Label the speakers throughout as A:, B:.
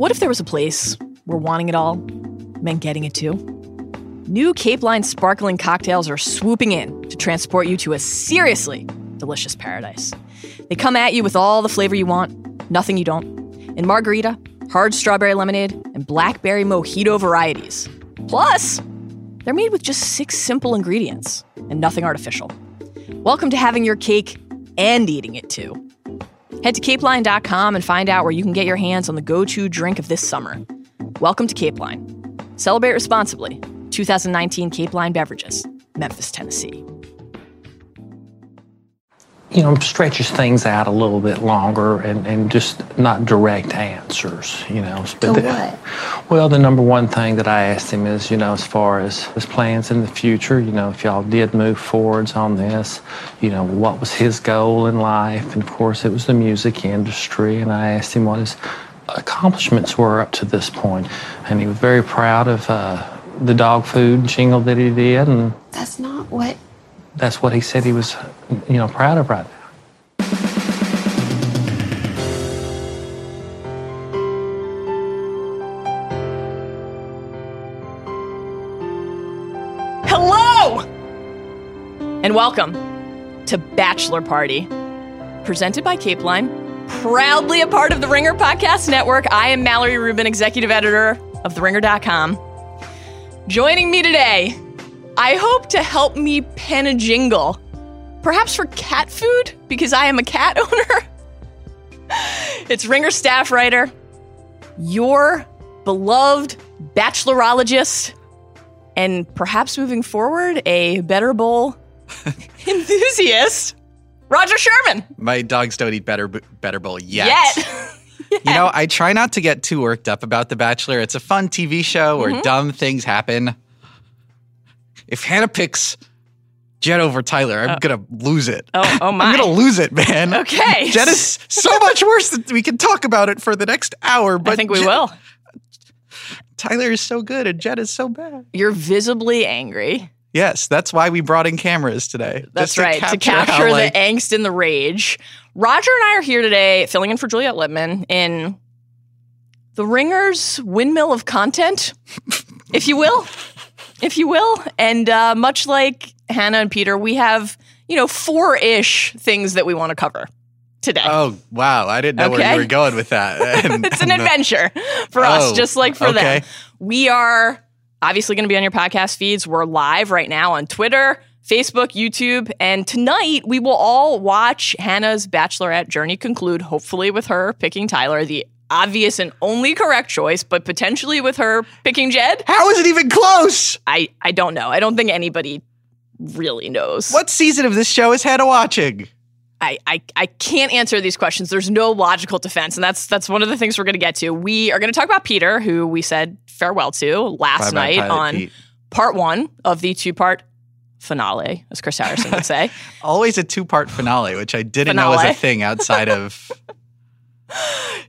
A: What if there was a place where wanting it all meant getting it too? New Cape Line sparkling cocktails are swooping in to transport you to a seriously delicious paradise. They come at you with all the flavor you want, nothing you don't, in margarita, hard strawberry lemonade, and blackberry mojito varieties. Plus, they're made with just six simple ingredients and nothing artificial. Welcome to having your cake and eating it too. Head to capeline.com and find out where you can get your hands on the go to drink of this summer. Welcome to Cape Line. Celebrate responsibly. 2019 Cape Line Beverages, Memphis, Tennessee.
B: You know, stretches things out a little bit longer and, and just not direct answers, you know.
C: To
B: the-
C: what?
B: Well, the number one thing that I asked him is, you know, as far as his plans in the future, you know, if y'all did move forwards on this, you know, what was his goal in life? And of course, it was the music industry. And I asked him what his accomplishments were up to this point. And he was very proud of uh, the dog food jingle that he did. And
C: That's not what.
B: That's what he said he was, you know, proud of right now.
A: Hello! And welcome to Bachelor Party, presented by Cape Line, proudly a part of the Ringer Podcast Network. I am Mallory Rubin, executive editor of TheRinger.com. Joining me today, I hope to help me pen a jingle, perhaps for cat food, because I am a cat owner. it's Ringer staff writer, your beloved bachelorologist, and perhaps moving forward, a better bowl enthusiast, Roger Sherman.
D: My dogs don't eat better better bowl yet.
A: Yet.
D: You know, I try not to get too worked up about The Bachelor. It's a fun TV show where
A: Mm-hmm.
D: dumb things happen. If Hannah picks Jed over Tyler, I'm oh. gonna lose it.
A: Oh, oh my.
D: I'm gonna lose it, man.
A: Okay.
D: Jed is so much worse that we can talk about it for the next hour. But
A: I think we
D: Jed-
A: will.
D: Tyler is so good and Jed is so bad.
A: You're visibly angry.
D: Yes, that's why we brought in cameras today.
A: That's
D: to
A: right. to
D: how,
A: capture
D: like,
A: the angst and the rage. Roger and I are here today filling in for Juliet Litman in the Ringer's windmill of content, if you will. If you will. And uh, much like Hannah and Peter, we have, you know, four ish things that we want to cover today.
D: Oh wow! I didn't know where
A: Okay.
D: you were going with that. And-
A: it's an adventure for us,
D: Oh,
A: just like for
D: okay.
A: them. We are obviously going to be on your podcast feeds. We're live right now on Twitter, Facebook, YouTube, and tonight we will all watch Hannah's Bachelorette journey conclude, hopefully with her picking Tyler, the obvious and only correct choice, but potentially with her picking Jed.
D: How is it even close?
A: I, I don't know. I don't think anybody really knows.
D: What season of this show is Hannah watching?
A: I, I, I can't answer these questions. There's no logical defense, and that's that's one of the things we're going to get to. We are going to talk about Peter, who we said farewell to last
D: Bye-bye,
A: night on
D: Pete.
A: part one of the two part finale, as Chris Harrison would say.
D: Always a two part finale, which I didn't know was a thing outside of.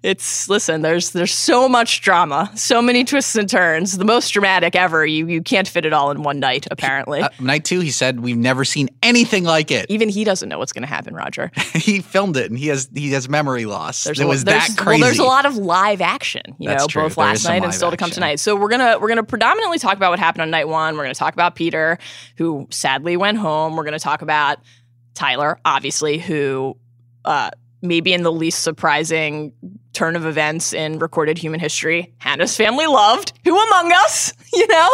A: it's listen, there's there's so much drama, so many twists and turns. The most dramatic ever. You you can't fit it all in one night, apparently.
D: Uh, night two, he said we've never seen anything like it.
A: Even he doesn't know what's going to happen, Roger.
D: he filmed it, and he has he has memory loss.
A: There's
D: it
A: a,
D: was that crazy.
A: Well, there's a lot of live action, you
D: That's
A: know,
D: true.
A: both
D: There
A: last night and still to come
D: action.
A: tonight. So we're gonna we're gonna predominantly talk about what happened on night one. We're gonna talk about Peter, who sadly went home. We're gonna talk about Tyler, obviously, who uh, maybe in the least surprising turn of events in recorded human history, Hannah's family loved. Who among us? You know,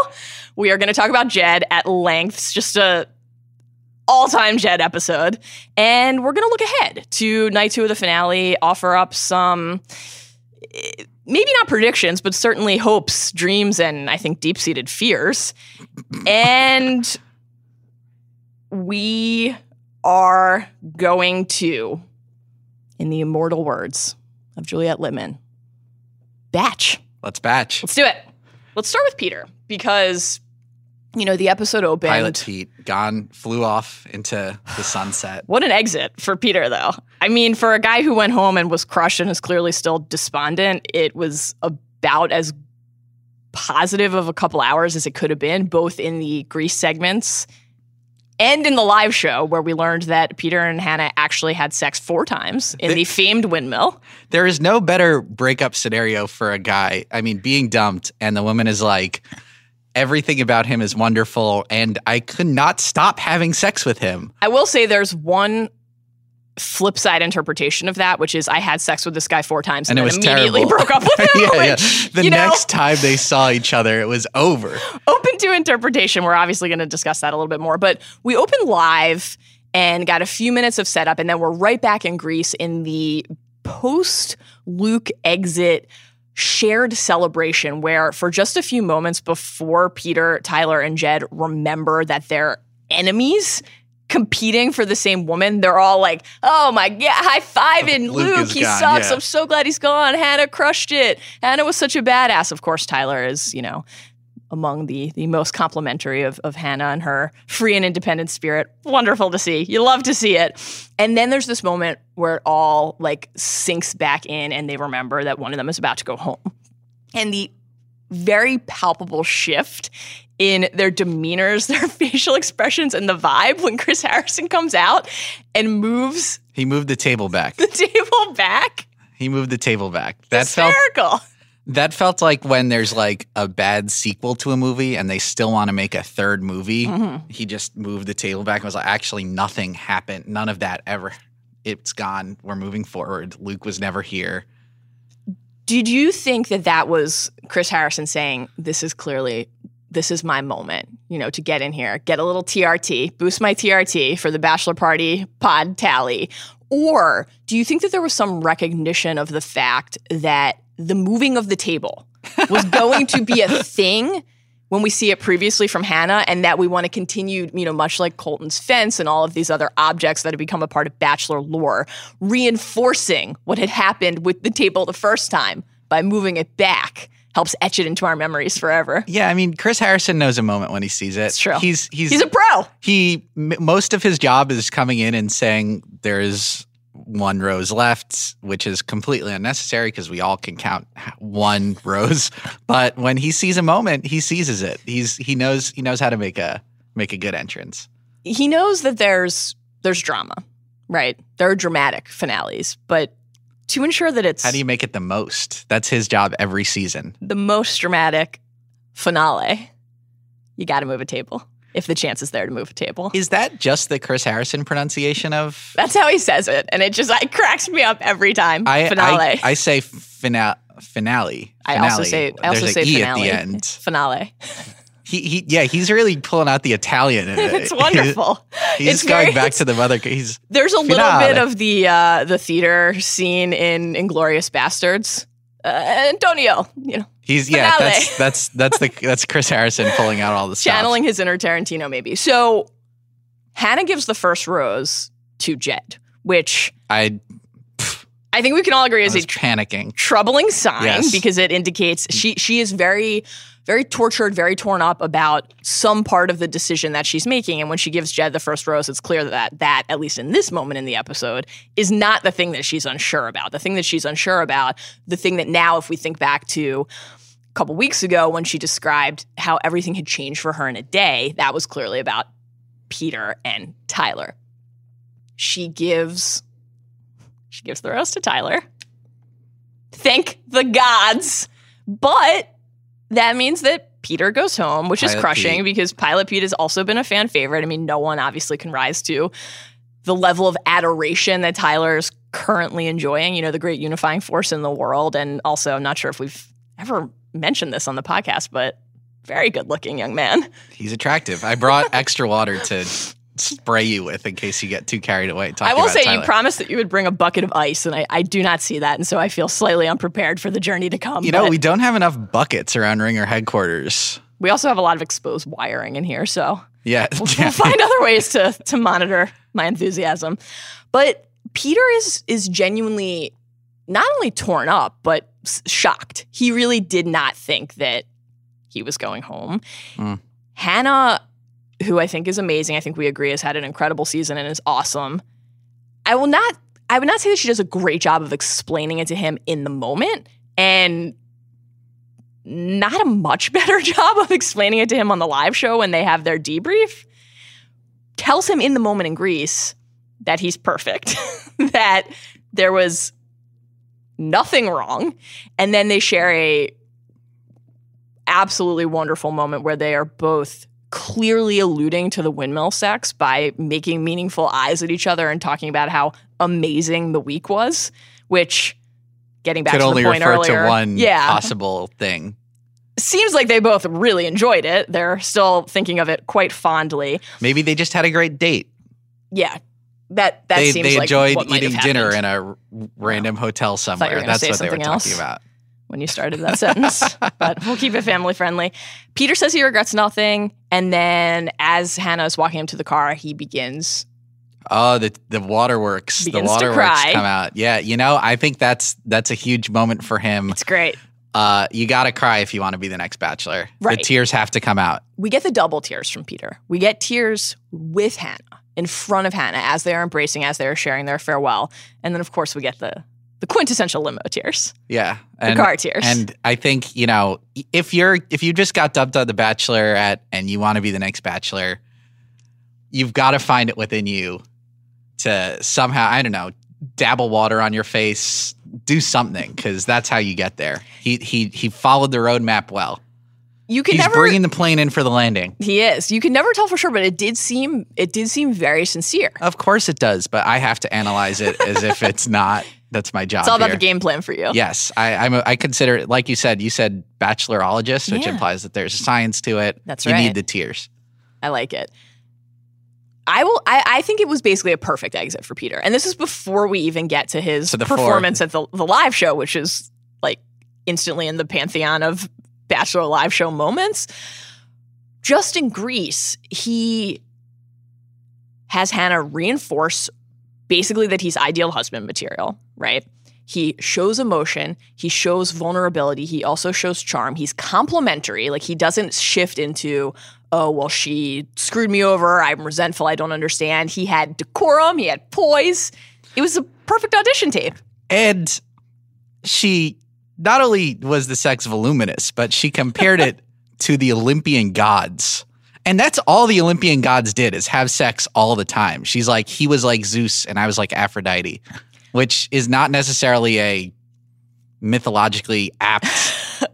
A: we are going to talk about Jed at length. It's just a all-time Jed episode, and we're going to look ahead to night two of the finale. Offer up some. eh, Maybe not predictions, but certainly hopes, dreams, and I think deep seated fears. And we are going to, in the immortal words of Juliet Litman, batch.
D: Let's batch.
A: Let's do it. Let's start with Peter because, you know, the episode opened.
D: Pilot Pete gone, flew off into the sunset.
A: What an exit for Peter, though. I mean, for a guy who went home and was crushed and is clearly still despondent, it was about as positive of a couple hours as it could have been, both in the Grease segments and in the live show where we learned that Peter and Hannah actually had sex four times in the famed windmill.
D: There is no better breakup scenario for a guy. I mean, being dumped and the woman is like, everything about him is wonderful, and I could not stop having sex with him.
A: I will say there's one flip side interpretation of that, which is I had sex with this guy four times and,
D: And it was
A: immediately
D: terrible.
A: broke up with him.
D: yeah, yeah. The
A: you know,
D: next time they saw each other, it was over.
A: open to interpretation. We're obviously going to discuss that a little bit more, but we opened live and got a few minutes of setup, and then we're right back in Greece in the post Luke exit shared celebration where for just a few moments before Peter, Tyler, and Jed remember that they're enemies competing for the same woman, they're all like, oh my God, high fiving
D: oh,
A: Luke
D: Luke.
A: he
D: gone,
A: sucks.
D: yeah.
A: I'm so glad he's gone. Hannah crushed it. Hannah was such a badass. Of course, Tyler is, you know, among the the most complimentary of, of Hannah and her free and independent spirit. Wonderful to see. You love to see it. And then there's this moment where it all like sinks back in and they remember that one of them is about to go home. And the very palpable shift in their demeanors, their facial expressions, and the vibe when Chris Harrison comes out and moves
D: He moved the table back.
A: the table back.
D: He moved the table back. That felt
A: Hysterical.
D: that felt like when there's like a bad sequel to a movie and they still want to make a third movie.
A: Mm-hmm.
D: He just moved the table back and was like, actually, nothing happened. None of that ever. It's gone. We're moving forward. Luke was never here.
A: Did you think that that was Chris Harrison saying, "This is clearly this is my moment, you know, to get in here, get a little TRT, boost my TRT for the bachelor party pod tally?" Or do you think that there was some recognition of the fact that the moving of the table was going to be a thing when we see it previously from Hannah, and that we want to continue, you know, much like Colton's fence and all of these other objects that have become a part of Bachelor lore, reinforcing what had happened with the table the first time by moving it back helps etch it into our memories forever.
D: Yeah, I mean, Chris Harrison knows a moment when he sees it.
A: It's true.
D: He's he's
A: He's a pro.
D: he m- most of his job is coming in and saying there's one rose left, which is completely unnecessary because we all can count one rose. But when he sees a moment, he seizes it. He's he knows he knows how to make a make a good entrance.
A: He knows that there's there's drama, right? There are dramatic finales, but to ensure that it's
D: How do you make it the most? That's his job every season.
A: the most dramatic finale, you got to move a table if the chance is there to move a table.
D: Is that just the Chris Harrison pronunciation of
A: That's how he says it, and it just it cracks me up every time.
D: I
A: finale.
D: I, I say fina- finale.
A: I
D: finale.
A: also say I also
D: There's
A: say
D: e
A: finale.
D: at the end.
A: Finale.
D: He, he yeah, he's really pulling out the Italian. in it.
A: it's wonderful.
D: He's
A: It's
D: going
A: very-
D: back to the mother. He's
A: There's a little
D: Finale.
A: bit of the uh, the theater scene in Inglourious Basterds. Uh, Antonio, you know,
D: he's yeah.
A: Finale.
D: That's that's that's the that's Chris Harrison pulling out all the stuff.
A: channeling his inner Tarantino, maybe. So Hannah gives the first rose to Jed, which
D: I,
A: I think we can all agree is a
D: panicking.
A: troubling sign
D: Yes.
A: because it indicates she she is very very tortured, very torn up about some part of the decision that she's making. And when she gives Jed the first rose, it's clear that that, at least in this moment in the episode, is not the thing that she's unsure about. The thing that she's unsure about, the thing that now, if we think back to a couple weeks ago when she described how everything had changed for her in a day, that was clearly about Peter and Tyler. She gives she gives the rose to Tyler. Thank the gods. But that means that Peter goes home, which is crushing
D: Pete.
A: because Pilot Pete has also been a fan favorite. I mean, no one obviously can rise to the level of adoration that Tyler is currently enjoying, you know, the great unifying force in the world. And also, I'm not sure if we've ever mentioned this on the podcast, but very good looking young man.
D: He's attractive. I brought extra water to spray you with in case you get too carried away.
A: I will say
D: Tyler.
A: you promised that you would bring a bucket of ice, and I, I do not see that. And so I feel slightly unprepared for the journey to come.
D: You know, we don't have enough buckets around Ringer headquarters.
A: we also have a lot of exposed wiring in here. So
D: Yeah,
A: we'll, we'll find other ways to to monitor my enthusiasm. But Peter is is genuinely not only torn up but s- shocked. He really did not think that he was going home.
D: Mm.
A: Hannah, who I think is amazing, I think we agree has had an incredible season and is awesome. I will not. I would not say that she does a great job of explaining it to him in the moment, and not a much better job of explaining it to him on the live show when they have their debrief. tells him in the moment in Greece that he's perfect, that there was nothing wrong, and then they share a absolutely wonderful moment where they are both clearly alluding to the windmill sex by making meaningful eyes at each other and talking about how amazing the week was, which getting back
D: Could
A: to
D: only
A: the point
D: refer
A: earlier,
D: to one
A: yeah,
D: possible thing.
A: seems like they both really enjoyed it. They're still thinking of it quite fondly.
D: Maybe they just had a great date.
A: Yeah, that that
D: they
A: seems
D: they
A: like
D: enjoyed
A: what might
D: eating dinner in a random hotel somewhere. That's what they were talking
A: else.
D: about.
A: When you started that sentence, but we'll keep it family friendly. Peter says he regrets nothing, and then as Hannah is walking him to the car, he begins.
D: Oh, the the waterworks. The waterworks come out. Yeah, you know, I think that's that's a huge moment for him.
A: It's great.
D: Uh, you got to cry if you want to be the next bachelor.
A: Right.
D: The tears have to come out.
A: We get the double tears from Peter. We get tears with Hannah in front of Hannah as they are embracing, as they are sharing their farewell, and then of course we get the the quintessential limo tears,
D: Yeah,
A: the car tears.
D: and I think you know if you're if you just got dubbed on the Bachelor at and you want to be the next Bachelor, you've got to find it within you to somehow I don't know dabble water on your face, do something because that's how you get there. He he he followed the roadmap well.
A: You can
D: He's
A: never
D: bringing the plane in for the landing.
A: He is. You can never tell for sure, but it did seem it did seem very sincere.
D: Of course it does, but I have to analyze it as if it's not. That's my job.
A: It's all about
D: here.
A: the game plan for you.
D: Yes, I, I'm. A, I consider it like you said. You said bachelorologist, which
A: Yeah.
D: implies that there's a science to it.
A: That's
D: you
A: right.
D: You need the tears.
A: I like it. I will. I, I think it was basically a perfect exit for Peter, and this is before we even get to his
D: To the four.
A: performance at the the live show, which is like instantly in the pantheon of Bachelor live show moments. Just in Greece, he has Hannah reinforce basically that he's ideal husband material, right? He shows emotion, he shows vulnerability, he also shows charm. He's complimentary, like he doesn't shift into, oh, well, she screwed me over, I'm resentful, I don't understand. He had decorum, he had poise. It was a perfect audition tape.
D: And she not only was the sex voluminous, but she compared it to the Olympian gods. And that's all the Olympian gods did is have sex all the time. She's like, he was like Zeus and I was like Aphrodite, which is not necessarily a mythologically apt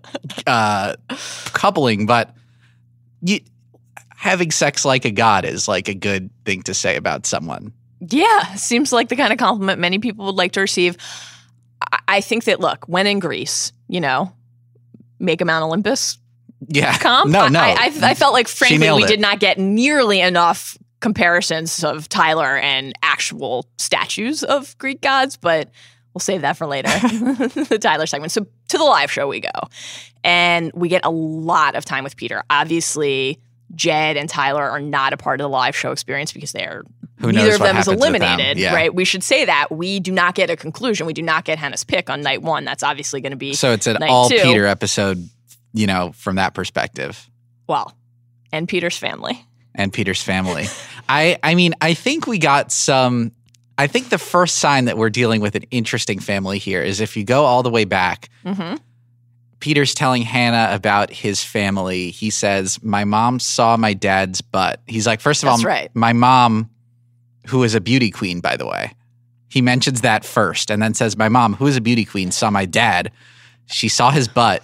D: uh, coupling, but you, having sex like a god is like a good thing to say about someone.
A: Yeah, seems like the kind of compliment many people would like to receive. I, think that, look, when in Greece, you know, make a Mount Olympus
D: Yeah.
A: comp.
D: No, no.
A: I, I, I felt like, frankly, we
D: it.
A: did not get nearly enough comparisons of Tyler and actual statues of Greek gods, but we'll save that for later. the Tyler segment. So to the live show we go. And we get a lot of time with Peter. Obviously, Jed and Tyler are not a part of the live show experience because they're
D: Who
A: neither of them is
D: with them.
A: eliminated,
D: Yeah.
A: right? We should say that. We do not get a conclusion. We do not get Hannah's pick on night one. That's obviously going to be
D: So it's an all
A: two.
D: Peter episode, you know, from that perspective.
A: well, and Peter's family.
D: and Peter's family. I I mean, I think we got some I think the first sign that we're dealing with an interesting family here is if you go all the way back,
A: hmm
D: Peter's telling Hannah about his family. He says, "My mom saw my dad's butt." He's like, first of
A: That's
D: all,
A: right.
D: my mom who is a beauty queen by the way. He mentions that first and then says, "My mom, who is a beauty queen, saw my dad. She saw his butt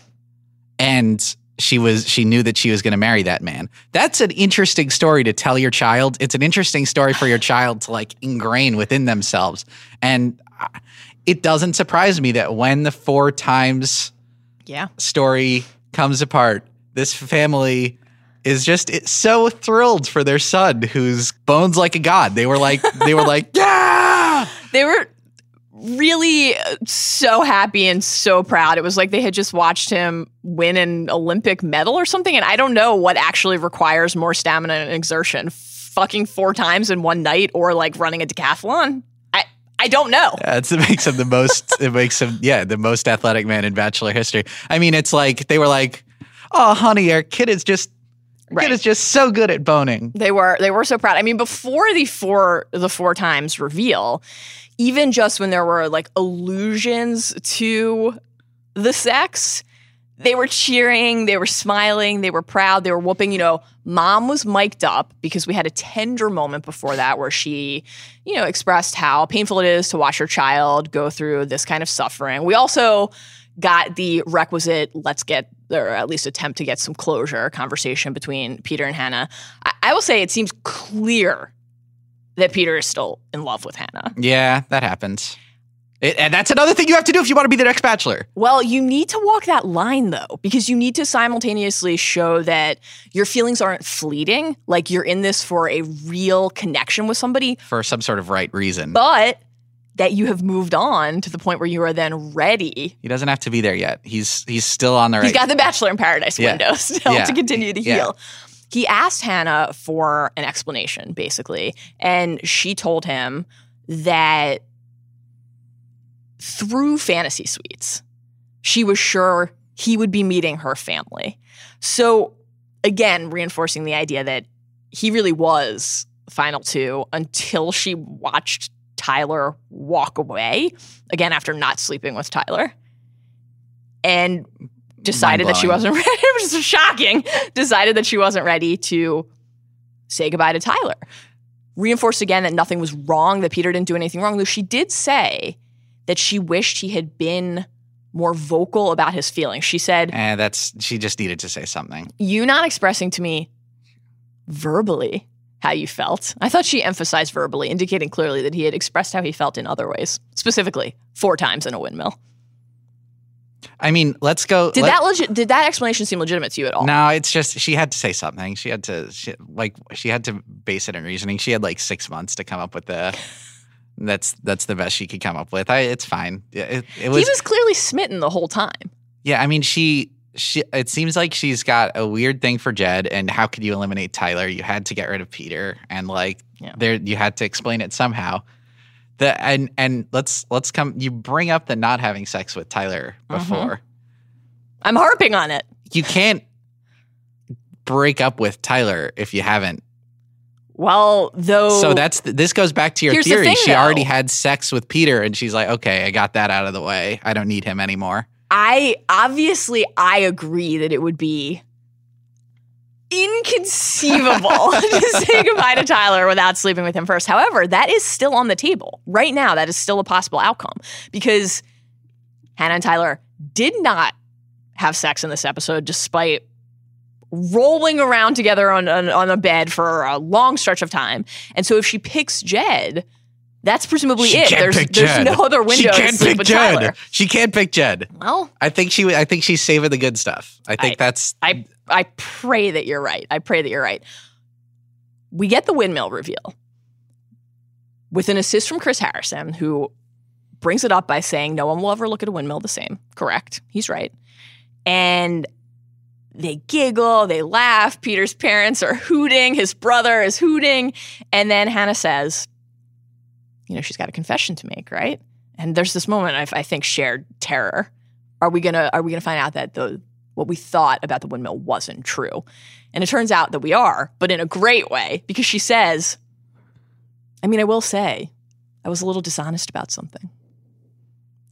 D: and she was she knew that she was going to marry that man. That's an interesting story to tell your child. It's an interesting story for your child to like ingrain within themselves. And it doesn't surprise me that when the four times
A: Yeah.
D: story comes apart, this family is just it's so thrilled for their son who's bones like a god. They were like they were like, "Yeah!"
A: They were really uh, so happy and so proud. It was like they had just watched him win an Olympic medal or something. And I don't know what actually requires more stamina and exertion fucking four times in one night or like running a decathlon. I, I don't know.
D: That's it makes him the most it makes him yeah, the most athletic man in bachelor history. I mean, it's like they were like, "Oh, honey, our kid is just
A: Right.
D: kid is just so good at boning."
A: They were they were so proud. I mean, before the four the four times reveal, even just when there were like allusions to the sex, they were cheering, they were smiling, they were proud, they were whooping. You know, mom was mic'd up because we had a tender moment before that where she, you know, expressed how painful it is to watch her child go through this kind of suffering. We also got the requisite let's get or at least attempt to get some closure conversation between Peter and Hannah. I, I will say it seems clear that Peter is still in love with Hannah.
D: Yeah, that happens. It, and that's another thing you have to do if you want to be the next bachelor.
A: Well, you need to walk that line though, because you need to simultaneously show that your feelings aren't fleeting, like you're in this for a real connection with somebody,
D: For some sort of right reason.
A: but that you have moved on to the point where you are then ready.
D: he doesn't have to be there yet. He's he's still on the right.
A: He's got the Bachelor in Paradise
D: Yeah.
A: window still
D: Yeah.
A: to continue to
D: Yeah.
A: heal. He asked Hannah for an explanation, basically, and she told him that through fantasy suites, she was sure he would be meeting her family. So, again, reinforcing the idea that he really was final two until she watched Tyler walk away, again, after not sleeping with Tyler. And decided that she wasn't ready. it was shocking. Decided that she wasn't ready to say goodbye to Tyler. Reinforced again that nothing was wrong, that Peter didn't do anything wrong, though she did say that she wished he had been more vocal about his feelings. She said,
D: and that's she just needed to say something.
A: You not expressing to me verbally how you felt. I thought she emphasized verbally, indicating clearly that he had expressed how he felt in other ways, specifically four times in a windmill.
D: I mean, let's go.
A: Did
D: let-
A: that legit? Did that explanation seem legitimate to you at all?
D: No, it's just she had to say something. She had to she, like she had to base it in reasoning. She had like six months to come up with the. That's that's the best she could come up with. I, it's fine. Yeah, It, it
A: he
D: was,
A: was clearly smitten the whole time.
D: yeah. I mean, she she. It seems like she's got a weird thing for Jed. And how could you eliminate Tyler? You had to get rid of Peter, and like
A: Yeah.
D: there you had to explain it somehow. The and and let's let's come. You bring up the not having sex with Tyler
A: Mhm.
D: before.
A: I'm harping on it.
D: You can't break up with Tyler if you haven't
A: Well, though.
D: So that's this goes back to your
A: Here's the
D: theory.
A: thing,
D: she already had sex with Peter, and she's like, "Okay, I got that out of the way. I don't need him anymore."
A: I obviously I agree that it would be inconceivable to say goodbye to Tyler without sleeping with him first. However, that is still on the table right now. That is still a possible outcome because Hannah and Tyler did not have sex in this episode, despite rolling around together on, on, on a bed for a long stretch of time. And so if she picks Jed, that's presumably it. There's, there's no other window
D: She can't pick Jed.
A: Tyler.
D: She can't pick Jed.
A: Well,
D: I think she. I think she's saving the good stuff. I think
A: I-
D: that's.
A: I I pray that you're right. I pray that you're right. We get the windmill reveal with an assist from Chris Harrison, who brings it up by saying no one will ever look at a windmill the same. Correct. He's right. And they giggle, they laugh. Peter's parents are hooting, his brother is hooting. And then Hannah says, you know, she's got a confession to make, right? And there's this moment I think, shared terror. Are we gonna are we gonna find out that the what we thought about the windmill wasn't true? And it turns out that we are, but in a great way, because she says, I mean, I will say, I was a little dishonest about something.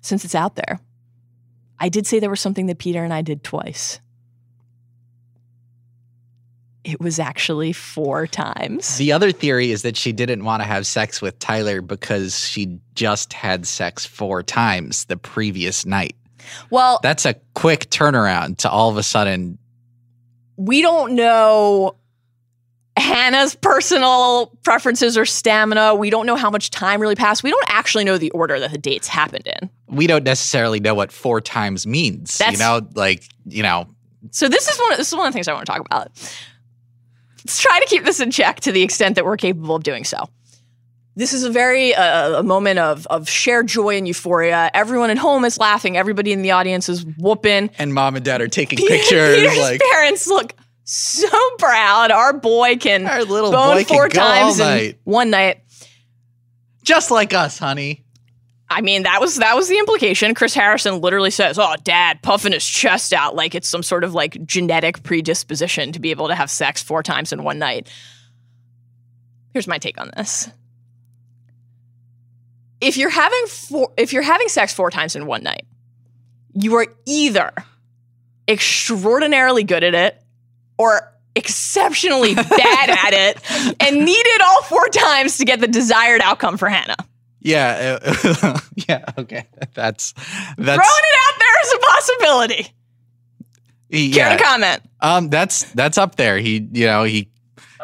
A: Since it's out there. I did say there was something that Peter and I did twice. It was actually four times.
D: The other theory is that she didn't want to have sex with Tyler because she just had sex four times the previous night.
A: Well,
D: That's a quick turnaround to all of a sudden.
A: we don't know Hannah's personal preferences or stamina. We don't know how much time really passed. We don't actually know the order that the dates happened in.
D: We don't necessarily know what four times means.
A: That's-
D: you know, like you know,
A: So this is one. Of, this is one of the things I want to talk about. Let's try to keep this in check to the extent that we're capable of doing so. This is a very uh, a moment of of shared joy and euphoria. Everyone at home is laughing. Everybody in the audience is whooping.
D: and mom and dad are taking pictures.
A: Peter's
D: like
A: parents look so proud. Our boy can
D: our little
A: bone
D: boy can
A: four
D: all
A: times in
D: night,
A: one night.
D: just like us, honey.
A: I mean, that was that was the implication. Chris Harrison literally says, "Oh, Dad, puffing his chest out like it's some sort of like genetic predisposition to be able to have sex four times in one night." Here's my take on this: If you're having four, if you're having sex four times in one night, you are either extraordinarily good at it or exceptionally bad at it and needed all four times to get the desired outcome for Hannah.
D: Yeah, uh, yeah, okay. That's that's
A: Throwing it out there as a possibility. Care
D: yeah.
A: to comment?
D: Um, that's that's up there. He, you know, he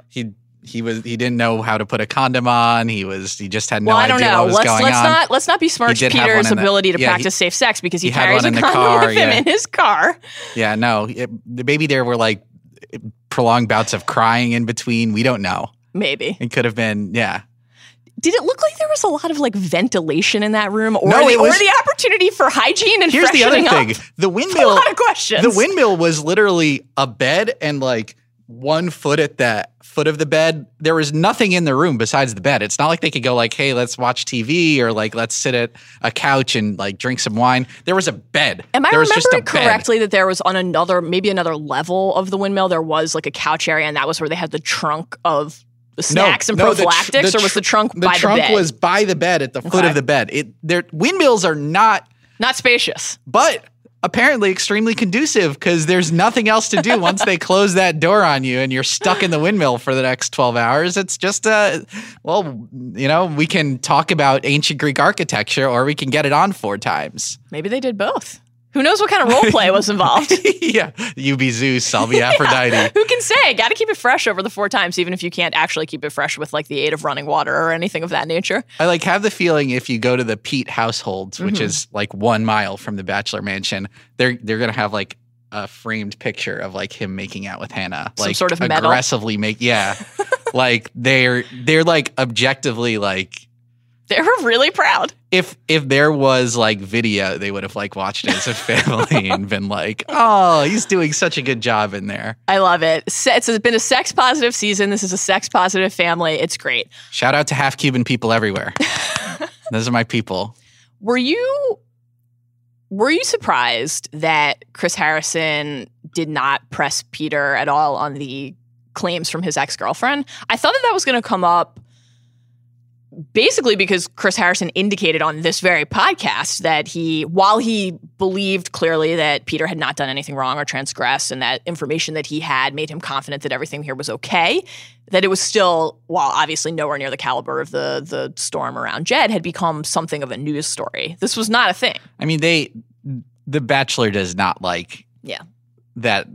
D: he he was he didn't know how to put a condom on. He was he just had no
A: well, I don't know.
D: what was
A: Let's
D: going
A: let's
D: on.
A: not let's not
D: did have
A: Peter's
D: in the-
A: ability to
D: yeah, he-
A: practice safe sex because he,
D: he
A: carries a condom
D: car,
A: with him
D: yeah.
A: in his car.
D: yeah, no. It, maybe there were like prolonged bouts of crying in between. We don't know.
A: Maybe.
D: It could have been yeah.
A: Did it look like there was a lot of like ventilation in that room, or,
D: No,
A: the,
D: was-
A: or the opportunity for hygiene and
D: Here's the other
A: up?
D: thing: the
A: A
D: windmill.
A: lot of questions.
D: The windmill was literally a bed and like one foot at that foot of the bed. There was nothing in the room besides the bed. It's not like they could go like, "Hey, let's watch TV" or like, "Let's sit at a couch and like drink some wine." There was a bed.
A: Am I
D: there was just a
A: remembering
D: bed.
A: correctly that there was on another, maybe another level of the windmill, there was like a couch area, and that was where they had the trunk of snacks and
D: no, the tr-
A: prophylactics,
D: the
A: or was the trunk
D: the
A: by
D: trunk
A: the bed?
D: was by the bed at the foot
A: Okay.
D: of the bed. It their windmills are not,
A: Not spacious.
D: but apparently extremely conducive because there's nothing else to do once they close that door on you and you're stuck in the windmill for the next 12 hours. It's just uh well, you know, we can talk about ancient Greek architecture or we can get it on four times.
A: Maybe they did both. Who knows what kind of role play was involved?
D: yeah, you be Zeus, I'll be Aphrodite.
A: Who can say? Got to keep it fresh over the four times, even if you can't actually keep it fresh with like the aid of running water or anything of that nature.
D: I like have the feeling if you go to the Pete households, which
A: Mm-hmm.
D: is like one mile from the Bachelor Mansion, they're they're gonna have like a framed picture of like him making out with Hannah,
A: Some
D: like
A: sort of medal?
D: aggressively make yeah, like they're they're like objectively like
A: They were really proud.
D: if if there was like video, they would have like watched it as a family and been like, oh, he's doing such a good job in there.
A: I love it. It's been a sex positive season. This is a sex positive family. It's great.
D: Shout out to half Cuban people everywhere. Those are my people.
A: Were you were you surprised that Chris Harrison did not press Peter at all on the claims from his ex-girlfriend? I thought that that was going to come up basically because Chris Harrison indicated on this very podcast that he while he believed clearly that Peter had not done anything wrong or transgressed and that information that he had made him confident that everything here was okay, that it was still while obviously nowhere near the caliber of the the storm around Jed had become something of a news story. This was not a thing.
D: I mean, they the Bachelor does not like
A: Yeah.
D: that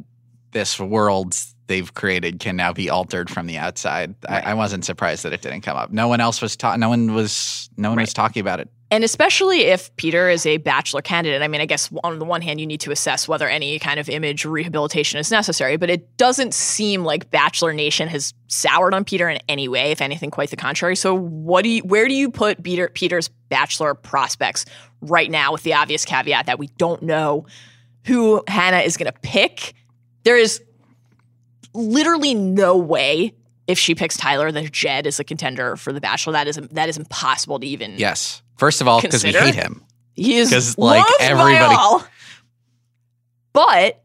D: this world they've created can now be altered from the outside.
A: Right.
D: I, I wasn't surprised that it didn't come up. No one else was ta- no one was no one was talking about it.
A: And especially if Peter is a bachelor candidate, I mean, I guess on the one hand, you need to assess whether any kind of image rehabilitation is necessary, but it doesn't seem like Bachelor Nation has soured on Peter in any way, if anything, quite the contrary. So, what do you, where do you put Peter, Peter's bachelor prospects right now, with the obvious caveat that we don't know who Hannah is going to pick? There is literally no way. If she picks Tyler, that Jed is a contender for the Bachelor. That is that is impossible to even
D: Yes. First of all, because we hate him.
A: he is
D: like,
A: loved by
D: everybody-
A: all. But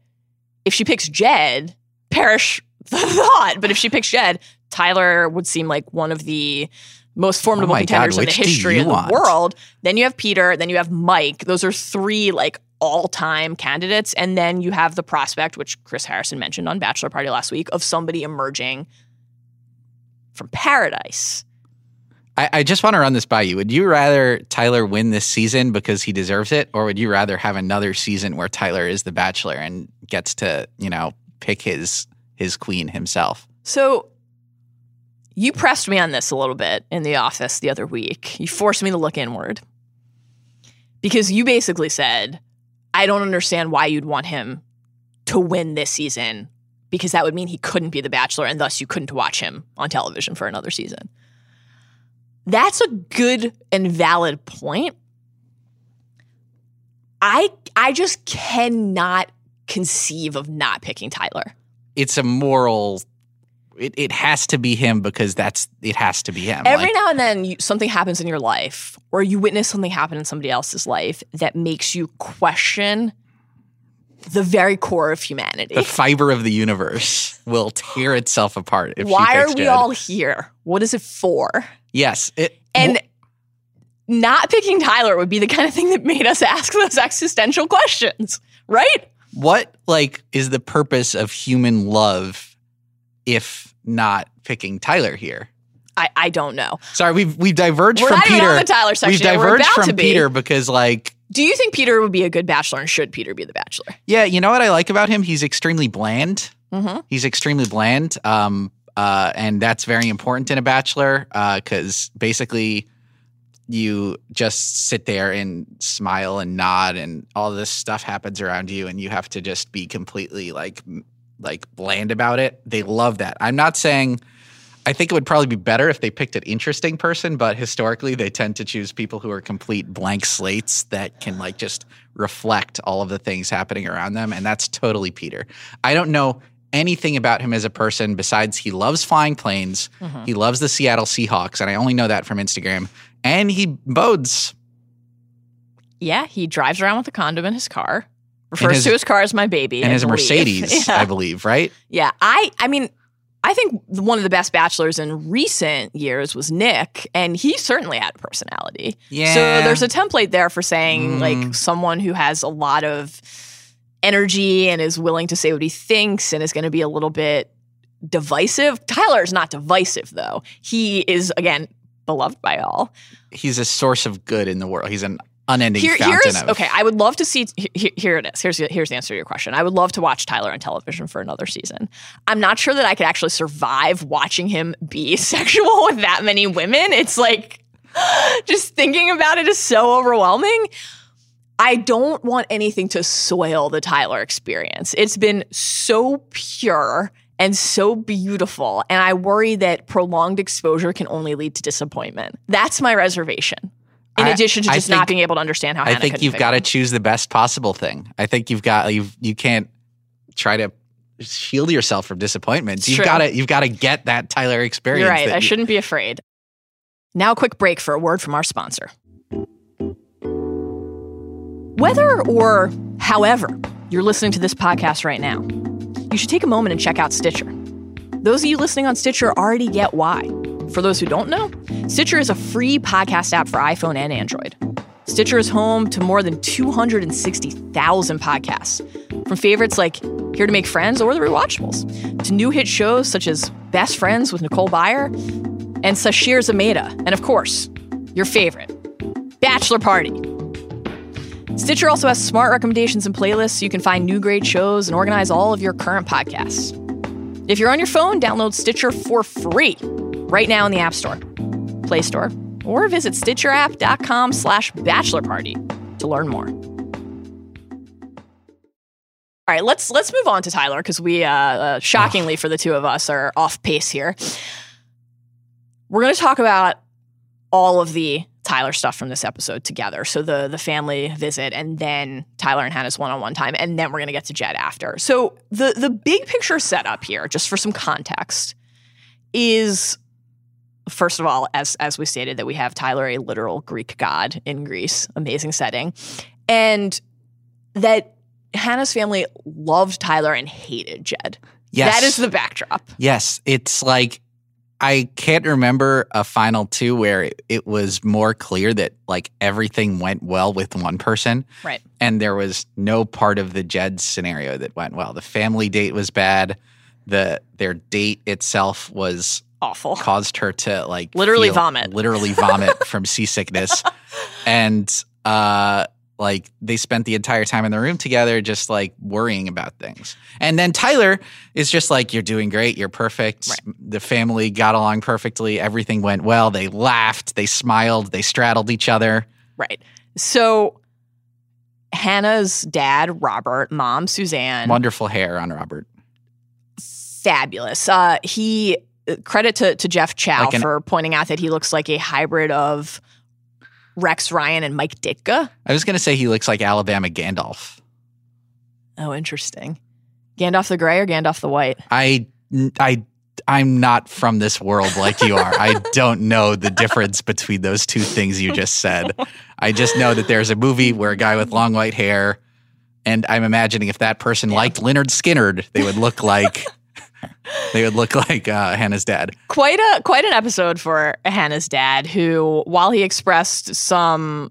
A: if she picks Jed, perish the thought. But if she picks Jed, Tyler would seem like one of the most formidable
D: Oh my God,
A: contenders in the history of the
D: want?
A: world. Then you have Peter. Then you have Mike. Those are three like all-time candidates. And then you have the prospect, which Chris Harrison mentioned on Bachelor Party last week, of somebody emerging from paradise.
D: I, I just want to run this by you. Would you rather Tyler win this season because he deserves it, or would you rather have another season where Tyler is the Bachelor and gets to you know pick his his queen himself?
A: So you pressed me on this a little bit in the office the other week. You forced me to look inward because you basically said, I don't understand why you'd want him to win this season because that would mean he couldn't be the bachelor and thus you couldn't watch him on television for another season. That's a good and valid point. I I just cannot conceive of not picking Tyler.
D: It's a moral. It, it has to be him because that's it has to be him.
A: Every
D: Like,
A: now and then, you, something happens in your life, or you witness something happen in somebody else's life that makes you question the very core of humanity.
D: the fiber of the universe will tear itself apart if
A: Why
D: she
A: are we
D: Jed.
A: all here? What is it for?
D: Yes, it
A: And not picking Tyler would be the kind of thing that made us ask those existential questions, right?
D: what like is the purpose of human love if not picking Tyler here?
A: I, I don't know.
D: Sorry, we've we've diverged
A: We're
D: from
A: not even
D: Peter.
A: on the Tyler section
D: we've diverged
A: about
D: from
A: to be.
D: Peter because like
A: Do you think Peter would be a good bachelor and should Peter be the bachelor?
D: yeah, you know what I like about him? He's extremely bland.
A: Mm-hmm.
D: He's extremely bland. Um uh and that's very important in a bachelor uh cuz basically you just sit there and smile and nod and all this stuff happens around you and you have to just be completely like like bland about it. They love that. I'm not saying I think it would probably be better if they picked an interesting person, but historically they tend to choose people who are complete blank slates that can like just reflect all of the things happening around them and that's totally Peter. I don't know anything about him as a person besides he loves flying planes.
A: Mm-hmm.
D: He loves the Seattle Seahawks and I only know that from Instagram and he bodes.
A: Yeah, he drives around with a condom in his car. Refers
D: his-
A: to his car as my baby.
D: and
A: I
D: his
A: believe.
D: Mercedes,
A: Yeah.
D: I believe, right?
A: Yeah, I I mean, I think one of the best bachelors in recent years was Nick, and he certainly had a personality.
D: Yeah.
A: So there's a template there for saying
D: Mm.
A: like someone who has a lot of energy and is willing to say what he thinks and is going to be a little bit divisive. Tyler is not divisive though. He is again beloved by all.
D: He's a source of good in the world. He's an unending
A: Here,
D: fountain
A: here's
D: of
A: okay. I would love to see. Here, here it is. Here's here's the answer to your question. I would love to watch Tyler on television for another season. I'm not sure that I could actually survive watching him be sexual with that many women. It's like just thinking about it is so overwhelming. I don't want anything to soil the Tyler experience. It's been so pure and so beautiful, and I worry that prolonged exposure can only lead to disappointment. That's my reservation. In
D: I-
A: addition to just
D: think-
A: not being able to understand how
D: I
A: Hannah
D: think you've got to choose the best possible thing. I think you've got you you can't try to shield yourself from disappointment.
A: It's
D: You've got to you've got to get that Tyler experience.
A: You're right. I
D: you-
A: shouldn't be afraid. Now, a quick break for a word from our sponsor. Whether or however you're listening to this podcast right now, you should take a moment and check out Stitcher. Those of you listening on Stitcher already get why. For those who don't know, Stitcher is a free podcast app for iPhone and Android. Stitcher is home to more than 260,000 podcasts, from favorites like Here to Make Friends or The Rewatchables, to new hit shows such as Best Friends with Nicole Byer and Sasheer Zamata, and of course, your favorite, Bachelor Party. Stitcher also has smart recommendations and playlists so you can find new great shows and organize all of your current podcasts. If you're on your phone, download Stitcher for free right now in the App Store, Play Store, or visit stitcherapp.com slash bachelor party to learn more. All right, let's let's move on to Tyler because we, uh, uh, shockingly for the two of us, are off pace here. We're going to talk about all of the Tyler stuff from this episode together. So the the family visit, and then Tyler and Hannah's one on one time, and then we're going to get to Jed after. So the the big picture setup here, just for some context, is first of all, as as we stated, that we have Tyler, a literal Greek god in Greece, amazing setting, and that Hannah's family loved Tyler and hated Jed.
D: Yes.
A: That is the backdrop.
D: Yes, it's like I can't remember a final two where it, it was more clear that like everything went well with one person.
A: Right.
D: And there was no part of the Jed scenario that went well. The family date was bad. The their date itself was
A: Awful.
D: caused her to like
A: Literally
D: feel-
A: vomit.
D: literally vomit from seasickness and uh like they spent the entire time in the room together just like worrying about things and then tyler is just like you're doing great you're perfect
A: Right.
D: the family got along perfectly everything went well they laughed they smiled they straddled each other
A: Right. So Hannah's dad, Robert, mom, Suzanne,
D: wonderful hair on robert
A: fabulous. Uh, he credit to, to Jeff Chow
D: Like an-
A: for pointing out that he looks like a hybrid of Rex Ryan and Mike Ditka.
D: i was going to say he looks like alabama gandalf
A: Oh, interesting. Gandalf the Gray or Gandalf the White?
D: I I I'm not from this world like you are. I don't know the difference between those two things you just said. I just know that there's a movie where a guy with long white hair and I'm imagining if that person liked Lynyrd Skynyrd, they would look like they would look like uh, Hannah's dad.
A: Quite a quite an episode for Hannah's dad, who, while he expressed some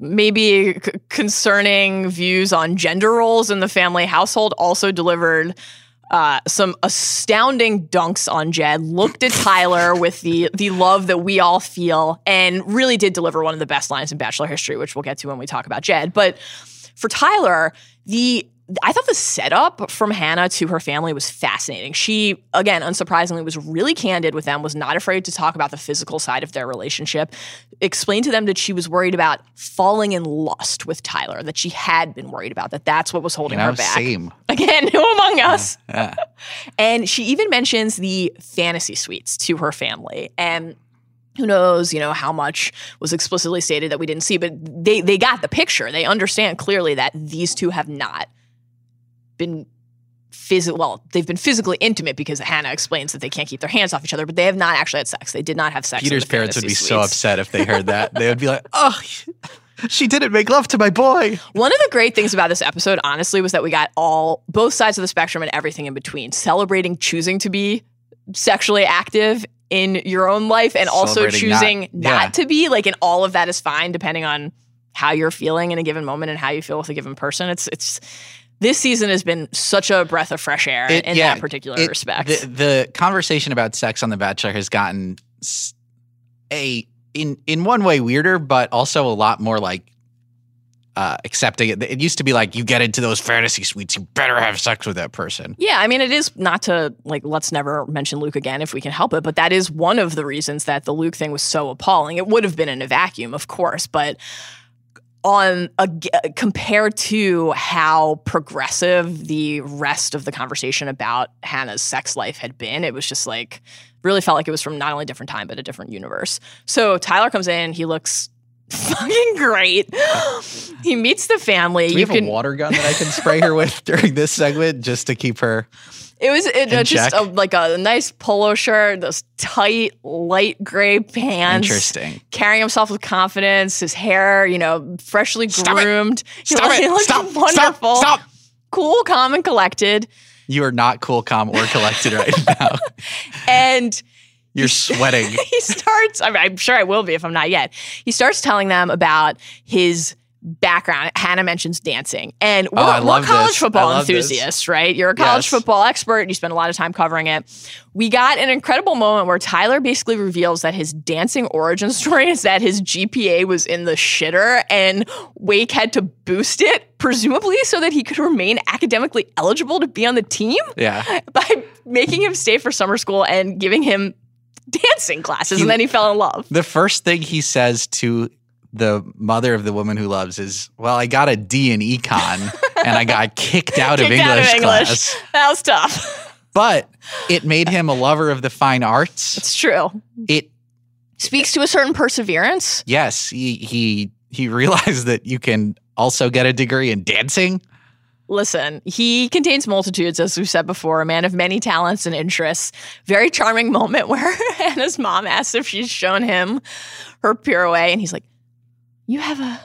A: maybe c- concerning views on gender roles in the family household, also delivered uh, some astounding dunks on Jed. Looked at Tyler with the the love that we all feel, and really did deliver one of the best lines in Bachelor history, which we'll get to when we talk about Jed. But for Tyler, the I thought the setup from Hannah to her family was fascinating. She, again, unsurprisingly, was really candid with them, was not afraid to talk about the physical side of their relationship, explained to them that she was worried about falling in lust with Tyler, that she had been worried about, that that's what was holding
D: You know,
A: her back.
D: same.
A: Again, who among us?
D: Yeah.
A: And she even mentions the fantasy suites to her family. And who knows, you know, how much was explicitly stated that we didn't see, but they they got the picture. They understand clearly that these two have not been physical well, they've been physically intimate because Hannah explains that they can't keep their hands off each other, but they have not actually had sex. They did not have sex.
D: Peter's parents would be so upset if they heard that. They would be like, "Oh, she didn't make love to my boy."
A: One of the great things about this episode, honestly, was that we got all both sides of the spectrum and everything in between, celebrating choosing to be sexually active in your own life and also
D: Celebrating not-
A: choosing not,
D: yeah.
A: to be. Like, and all of that is fine depending on how you're feeling in a given moment and how you feel with a given person. It's it's this season has been such a breath of fresh air
D: It-
A: in
D: yeah,
A: that particular
D: it-
A: respect.
D: The, the conversation about sex on The Bachelor has gotten a in in one way weirder, but also a lot more like uh, accepting it. It used to be like you get into those fantasy suites, you better have sex with that person.
A: Yeah, I mean, it is not to like, let's never mention Luke again if we can help it, but that is one of the reasons that the Luke thing was so appalling. It would have been in a vacuum, of course, but on a, uh, compared to how progressive the rest of the conversation about Hannah's sex life had been, it was just like really felt like it was from not only a different time but a different universe. So Tyler comes in, he looks fucking great. he meets the family.
D: Do we
A: you
D: have
A: can
D: a water gun that I can spray her with during this segment just to keep her?
A: It was it, uh, just a, like a nice polo shirt, those tight light gray pants.
D: Interesting.
A: Carrying himself with confidence, his hair, you know, freshly
D: Stop it.
A: groomed. He
D: Stop
A: he
D: it!
A: looked
D: Stop!
A: wonderful.
D: Stop! Stop!
A: Cool, calm, and collected.
D: You are not cool, calm, or collected right now.
A: And
D: You're sweating.
A: he starts, I mean, I'm sure I will be if I'm not yet. He starts telling them about his background. Hannah mentions dancing. And we're,
D: Oh, I
A: we're college
D: this.
A: Football
D: love this.
A: enthusiasts, right? You're a college
D: Yes.
A: football expert. You spend a lot of time covering it. We got an incredible moment where Tyler basically reveals that his dancing origin story is that his GPA was in the shitter and Wake had to boost it, presumably so that he could remain academically eligible to be on the team
D: Yeah.
A: by making him stay for summer school and giving him dancing classes.
D: He-
A: and then he fell in love.
D: The first thing he says to the mother of the woman who loves is, "Well, I got a D in econ and I got kicked out of English
A: out of English.
D: class."
A: That was tough.
D: But it made him a lover of the fine arts.
A: It's true.
D: It
A: Speaks to a certain perseverance.
D: yes, he he he realized that you can also get a degree in dancing.
A: Listen, he contains multitudes, as we've said before, a man of many talents and interests. Very charming moment where Hannah's mom asks if she's shown him her pirouette, and he's like, You have a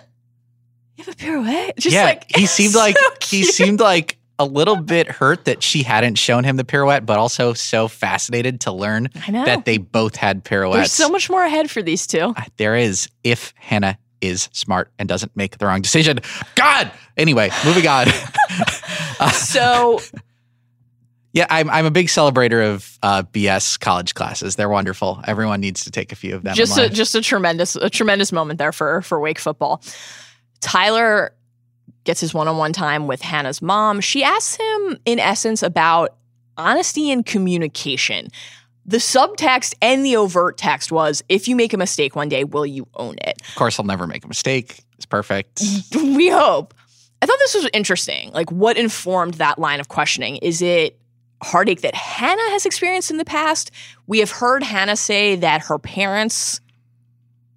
A: you have a pirouette? Just
D: yeah,
A: like
D: he seemed
A: so
D: like he seemed like a little bit hurt that she hadn't shown him the pirouette, but also so fascinated to learn that they both had pirouettes.
A: There's so much more ahead for these two.
D: Uh, there is if Hannah is smart and doesn't make the wrong decision. God. Anyway, moving on.
A: So
D: yeah, I'm I'm a big celebrator of uh, BS college classes. They're wonderful. Everyone needs to take a few of them.
A: just a just a tremendous a tremendous moment there for for Wake football. Tyler gets his one-on-one time with Hannah's mom. She asks him in essence about honesty and communication. The subtext and the overt text was if you make a mistake one day, will you own it?
D: of course, I'll never make a mistake. It's perfect.
A: We hope. I thought this was interesting. Like, what informed that line of questioning? Is it heartache that Hannah has experienced in the past? We have heard Hannah say that her parents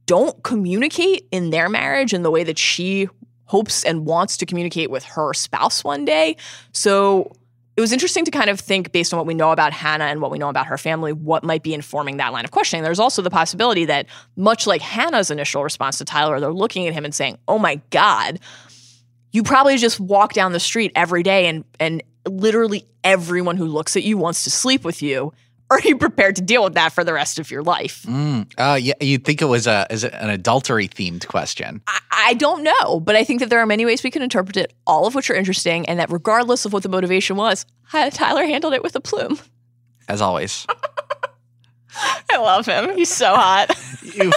A: don't communicate in their marriage in the way that she hopes and wants to communicate with her spouse one day. So it was interesting to kind of think, based on what we know about Hannah and what we know about her family, what might be informing that line of questioning. There's also the possibility that, much like Hannah's initial response to Tyler, they're looking at him and saying, Oh my God, you probably just walk down the street every day and and literally everyone who looks at you wants to sleep with you. Are you prepared to deal with that for the rest of your life?
D: Mm. Uh, yeah, you'd think it was a is it an adultery themed question.
A: I, I don't know, but I think that there are many ways we can interpret it, all of which are interesting, and that regardless of what the motivation was, Tyler handled it with a plume.
D: As always,
A: I love him. He's so hot.
D: you,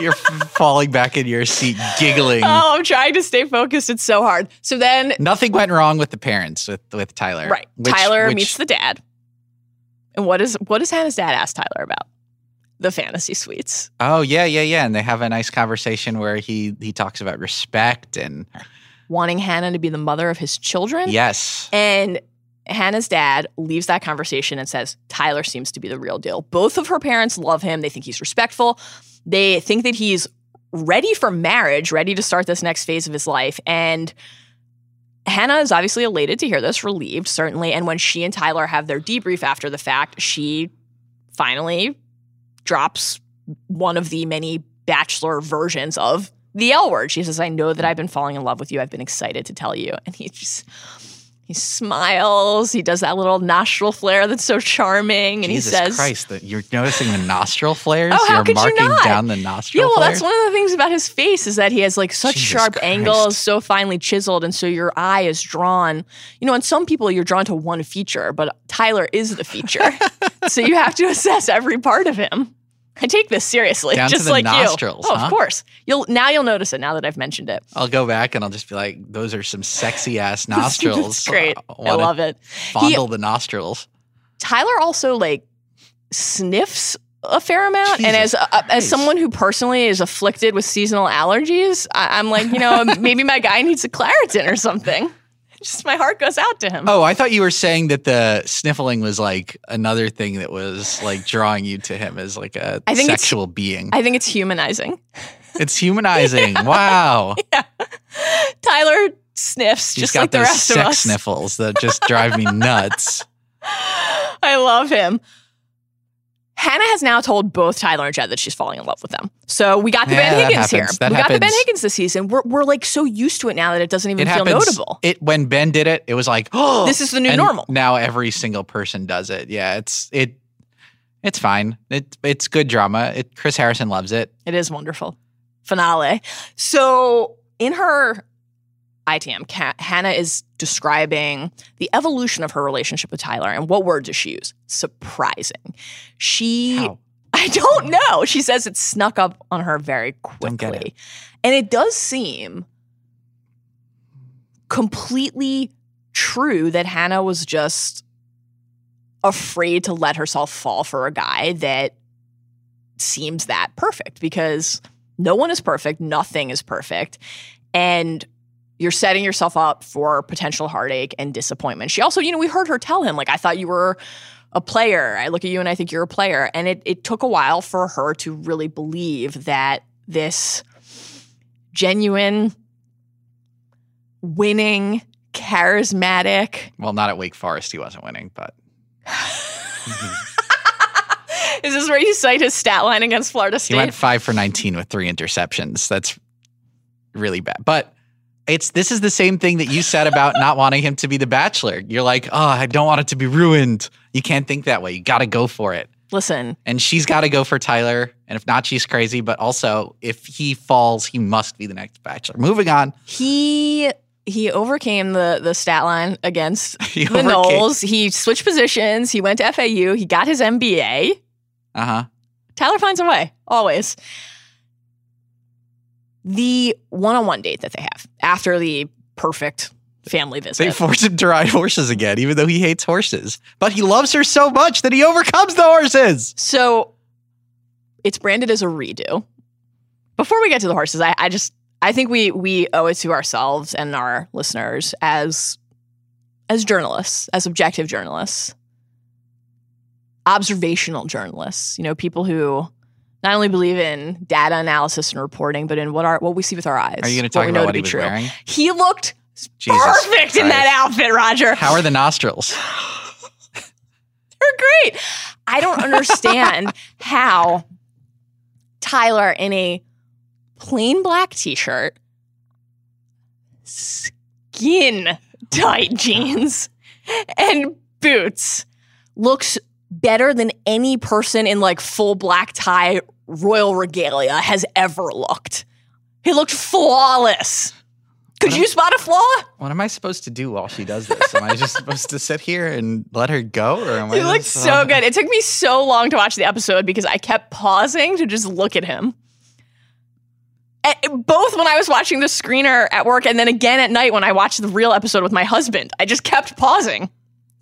D: you're falling back in your seat, giggling.
A: Oh, I'm trying to stay focused. It's so hard. So then,
D: Nothing went wrong with the parents with with Tyler.
A: right,
D: Which-
A: Tyler
D: which-
A: meets the dad. And what is what does Hannah's dad ask Tyler about? The fantasy suites.
D: Oh yeah, yeah, yeah, and they have a nice conversation where he he talks about respect and
A: Wanting Hannah to be the mother of his children.
D: yes,
A: And Hannah's dad leaves that conversation and says, Tyler seems to be the real deal. Both of her parents love him. They think he's respectful. They think that he's ready for marriage, ready to start this next phase of his life. And Hannah is obviously elated to hear this, relieved, certainly. And when she and Tyler have their debrief after the fact, she finally drops one of the many bachelor versions of the L word. She says, I know that I've been falling in love with you. I've been excited to tell you. And he just he smiles. He does that little nostril flare that's so charming. And
D: Jesus
A: he says,
D: Christ, that you're noticing the nostril oh, flares.
A: Oh, how
D: you're
A: could you
D: marking
A: not?
D: down the nostril.
A: Yeah, well, that's one of the things about his face is that he has like such
D: Jesus
A: sharp
D: Christ.
A: angles, so finely chiseled, and so your eye is drawn. You know, in some people you're drawn to one feature, but Tyler is the feature, so you have to assess every part of him. I take this seriously,
D: Down to
A: just
D: the
A: like
D: nostrils,
A: you. Oh,
D: huh?
A: of course. You'll now you'll notice it now that I've mentioned it.
D: I'll go back and I'll just be like, those are some sexy ass nostrils.
A: great. I
D: wanna
A: love it.
D: Fondle the nostrils.
A: Tyler also like sniffs a fair amount, and as
D: Jesus
A: uh, as someone who personally is afflicted with seasonal allergies, I, I'm like, you know, maybe my guy needs a Claritin or something. Just my heart goes out to him.
D: Oh, I thought you were saying that the sniffling was like another thing that was like drawing you to him as like a
A: I think
D: sexual being.
A: I think it's humanizing.
D: it's humanizing. Wow. Yeah.
A: Tyler sniffs
D: He's
A: just
D: got
A: like the rest
D: sex
A: of us.
D: sniffles that just drive me nuts.
A: I love him. Hannah has now told both Tyler and Jed that she's falling in love with them. So we got the
D: Yeah,
A: Ben Higgins here.
D: happens. That
A: we got the Ben. Higgins this season. We're, we're like so used to it now that it doesn't even
D: It
A: feel
D: happens.
A: notable.
D: It when Ben did it, it was like, oh,
A: This is the new
D: and
A: normal.
D: Now every single person does it. Yeah, it's it. It's fine. It it's good drama. It Chris Harrison loves it.
A: It is wonderful. Finale. So in her ITM, Hannah is describing the evolution of her relationship with Tyler. And what word does she use? Surprising. She,
D: How?
A: I don't know. She says it snuck up on her very quickly. And it does seem completely true that Hannah was just afraid to let herself fall for a guy that seems that perfect because no one is perfect, nothing is perfect. And you're setting yourself up for potential heartache and disappointment. She also, you know, we heard her tell him, like, I thought you were a player. I look at you and I think you're a player. And it, it took a while for her to really believe that this genuine, winning, charismatic,
D: Well, not at Wake Forest. He wasn't winning, but
A: is this where you cite his stat line against Florida State?
D: he went five for nineteen with three interceptions. That's really bad. But it's this is the same thing that you said about not wanting him to be the Bachelor. You're like, oh, I don't want it to be ruined. You can't think that way. You got to go for it.
A: Listen,
D: And she's got to go for Tyler. And if not, she's crazy. But also, if he falls, he must be the next Bachelor. Moving on.
A: he he overcame the the stat line against
D: He
A: the Noles. He switched positions. He went to FAU. He got his MBA.
D: Uh huh.
A: Tyler finds a way, always. The one on one date that they have after the perfect family visit.
D: They force him to ride horses again, even though he hates horses. But he loves her so much that he overcomes the horses.
A: so it's branded as a redo. Before we get to the horses, I, I just I think we we owe it to ourselves and our listeners as as journalists, as objective journalists, observational journalists, you know, people who not only believe in data analysis and reporting, but in what our what we see with our eyes.
D: Are you going to talk about what he was
A: true.
D: wearing?
A: He looked
D: Jesus
A: perfect in that outfit, Roger.
D: How are the nostrils?
A: They're great. I don't understand how Tyler in a plain black t-shirt, skin tight jeans, and boots looks better than any person in like full black tie royal regalia has ever looked. He looked flawless. Could you spot a flaw?
D: What am I supposed to do while she does this? Am I just supposed to sit here and let her go, or am I?
A: He looked
D: just-
A: so uh, good. It took me so long to watch the episode because I kept pausing to just look at him. And both when I was watching the screener at work and then again at night when I watched the real episode with my husband, I just kept pausing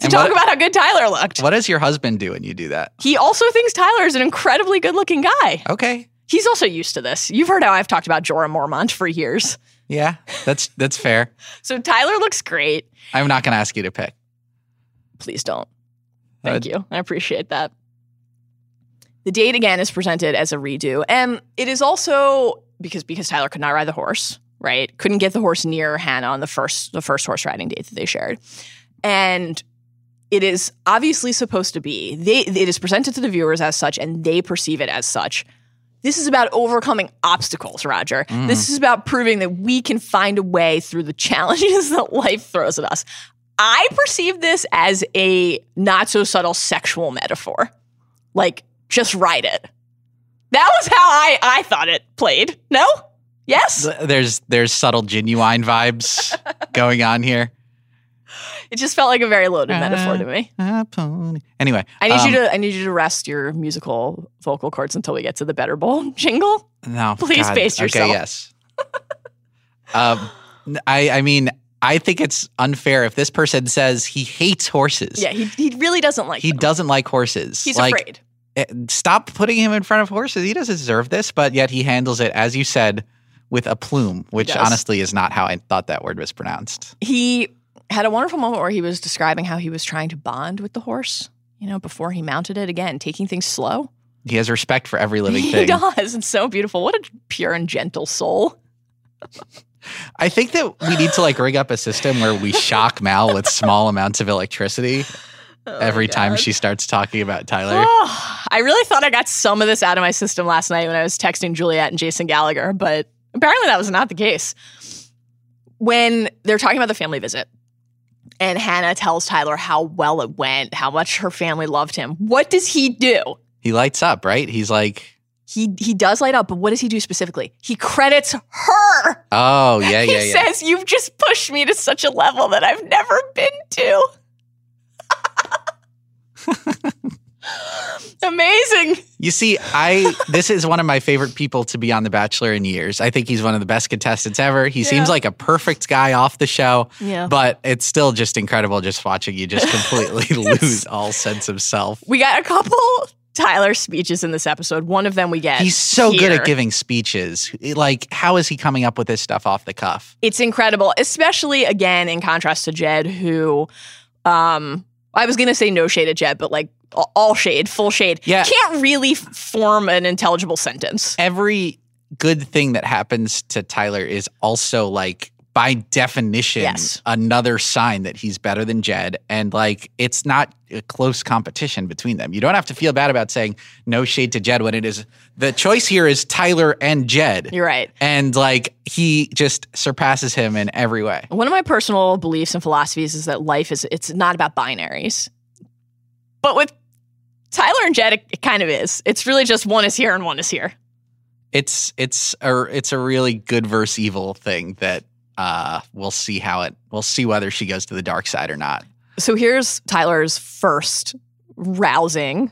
A: to talk
D: what-
A: about how good Tyler looked.
D: What does your husband do when you do that?
A: He also thinks Tyler is an incredibly good looking guy.
D: Okay,
A: He's also used to this. You've heard how I've talked about Jorah Mormont for years.
D: yeah, that's that's fair.
A: So Tyler looks great.
D: I'm not going to ask you to pick.
A: Please don't. Thank
D: Uh,
A: you. I appreciate that. The date again is presented as a redo, and it is also because because Tyler could not ride the horse, right? Couldn't get the horse near Hannah on the first the first horse riding date that they shared, and it is obviously supposed to be they it is presented to the viewers as such, and they perceive it as such. This is about overcoming obstacles, Roger. Mm. This is about proving that we can find a way through the challenges that life throws at us. I perceive this as a not so subtle sexual metaphor. Like, just write it. That was how I, I thought it played. No? Yes?
D: There's there's subtle genuine vibes going on here.
A: It just felt like a very loaded metaphor to me.
D: Pony. Anyway,
A: I need
D: um,
A: you to I need you to rest your musical vocal cords until we get to the Better Bowl jingle.
D: No,
A: Please pace yourself.
D: Okay, yes. um, I I mean, I think it's unfair if this person says he hates horses.
A: Yeah, he, he really doesn't like horses.
D: he
A: them.
D: doesn't like horses.
A: He's
D: like,
A: afraid.
D: eh, Stop putting him in front of horses. He doesn't deserve this, but yet he handles it, as you said, with a plume, which honestly is not how I thought that word was pronounced.
A: He had a wonderful moment where he was describing how he was trying to bond with the horse, you know, before he mounted it again, taking things slow.
D: He has respect for every living thing.
A: He does. It's so beautiful. What a pure and gentle soul.
D: I think that we need to like rig up a system where we shock Mal with small amounts of electricity oh, every time she starts talking about Tyler.
A: Oh, I really thought I got some of this out of my system last night when I was texting Juliet and Jason Gallagher, but apparently that was not the case. When they're talking about the family visit, and Hannah tells Tyler how well it went, how much her family loved him, what does he do?
D: He lights up, right? He's like,
A: He he does light up, but what does he do specifically? He credits her.
D: oh, yeah,
A: he
D: yeah, yeah.
A: says, You've just pushed me to such a level that I've never been to. Amazing.
D: You see, I this is one of my favorite people to be on The Bachelor in years. I think he's one of the best contestants ever. He seems like a perfect guy off the show.
A: Yeah.
D: But it's still just incredible just watching you just completely lose all sense of self.
A: We got a couple Tyler speeches in this episode. One of them we get.
D: He's so good at giving speeches. Like, how is he coming up with this stuff off the cuff?
A: It's incredible, especially again in contrast to Jed, who um I was gonna say no shade at Jed, but like all shade, full shade.
D: Yeah.
A: Can't really f- form an intelligible sentence.
D: Every good thing that happens to Tyler is also like by definition
A: Yes.
D: another sign that he's better than Jed and like it's not a close competition between them. You don't have to feel bad about saying no shade to Jed when it is the choice here is Tyler and Jed.
A: You're right.
D: And like he just surpasses him in every way.
A: One of my personal beliefs and philosophies is that life is it's not about binaries. But with Tyler and Jed, it, it kind of is. It's really just one is here and one is here.
D: It's it's a it's a really good versus evil thing that uh we'll see how it we'll see whether she goes to the dark side or not.
A: So here's Tyler's first rousing,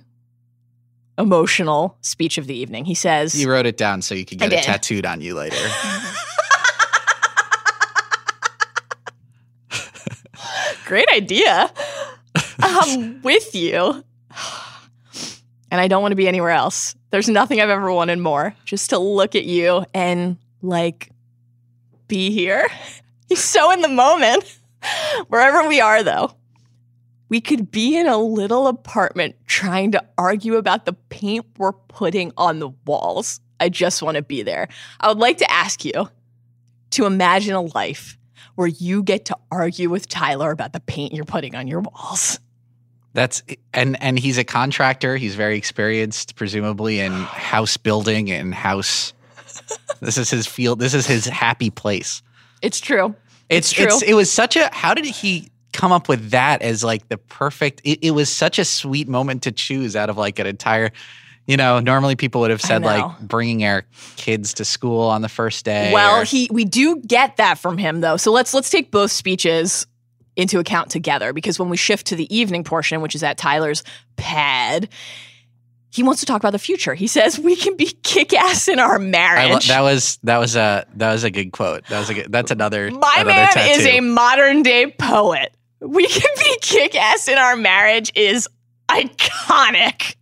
A: emotional speech of the evening. He says,
D: You wrote it down so you could get it tattooed on you later.
A: Great idea. I'm with you. And I don't want to be anywhere else. There's nothing I've ever wanted more. Just to look at you and like be here. He's so in the moment. Wherever we are, though, we could be in a little apartment trying to argue about the paint we're putting on the walls. I just want to be there. I would like to ask you to imagine a life where you get to argue with Tyler about the paint you're putting on your walls.
D: That's and and he's a contractor. He's very experienced, presumably in house building and house. This is his field. This is his happy place.
A: It's true.
D: It's
A: It's true.
D: it's it was such a. How did he come up with that as like the perfect it, it was such a sweet moment to choose out of like an entire you know normally people would have said like bringing our kids to school on the first day
A: Well,
D: or-
A: he we do get that from him though. So let's let's take both speeches into account together because when we shift to the evening portion, which is at Tyler's pad, he wants to talk about the future. He says we can be kick ass in our
D: I lo-
A: marriage.
D: that was that was a that was a good quote that was a good that's another
A: My
D: another
A: man
D: tattoo.
A: is a modern day poet. We can be kick ass in our marriage is iconic.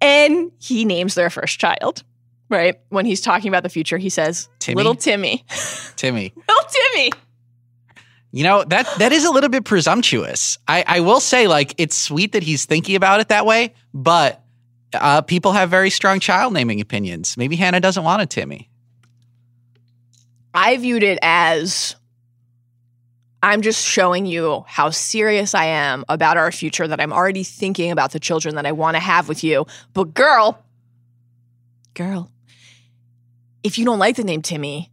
A: And he names their first child, right? When he's talking about the future, he says,
D: Timmy?
A: Little Timmy.
D: Timmy
A: Little Timmy.
D: You know that that is a little bit presumptuous. I, I will say, like, it's sweet that he's thinking about it that way, but uh, people have very strong child naming opinions. Maybe Hannah doesn't want a Timmy.
A: I viewed it as I'm just showing you how serious I am about our future, that I'm already thinking about the children that I want to have with you. But, girl, girl, if you don't like the name Timmy,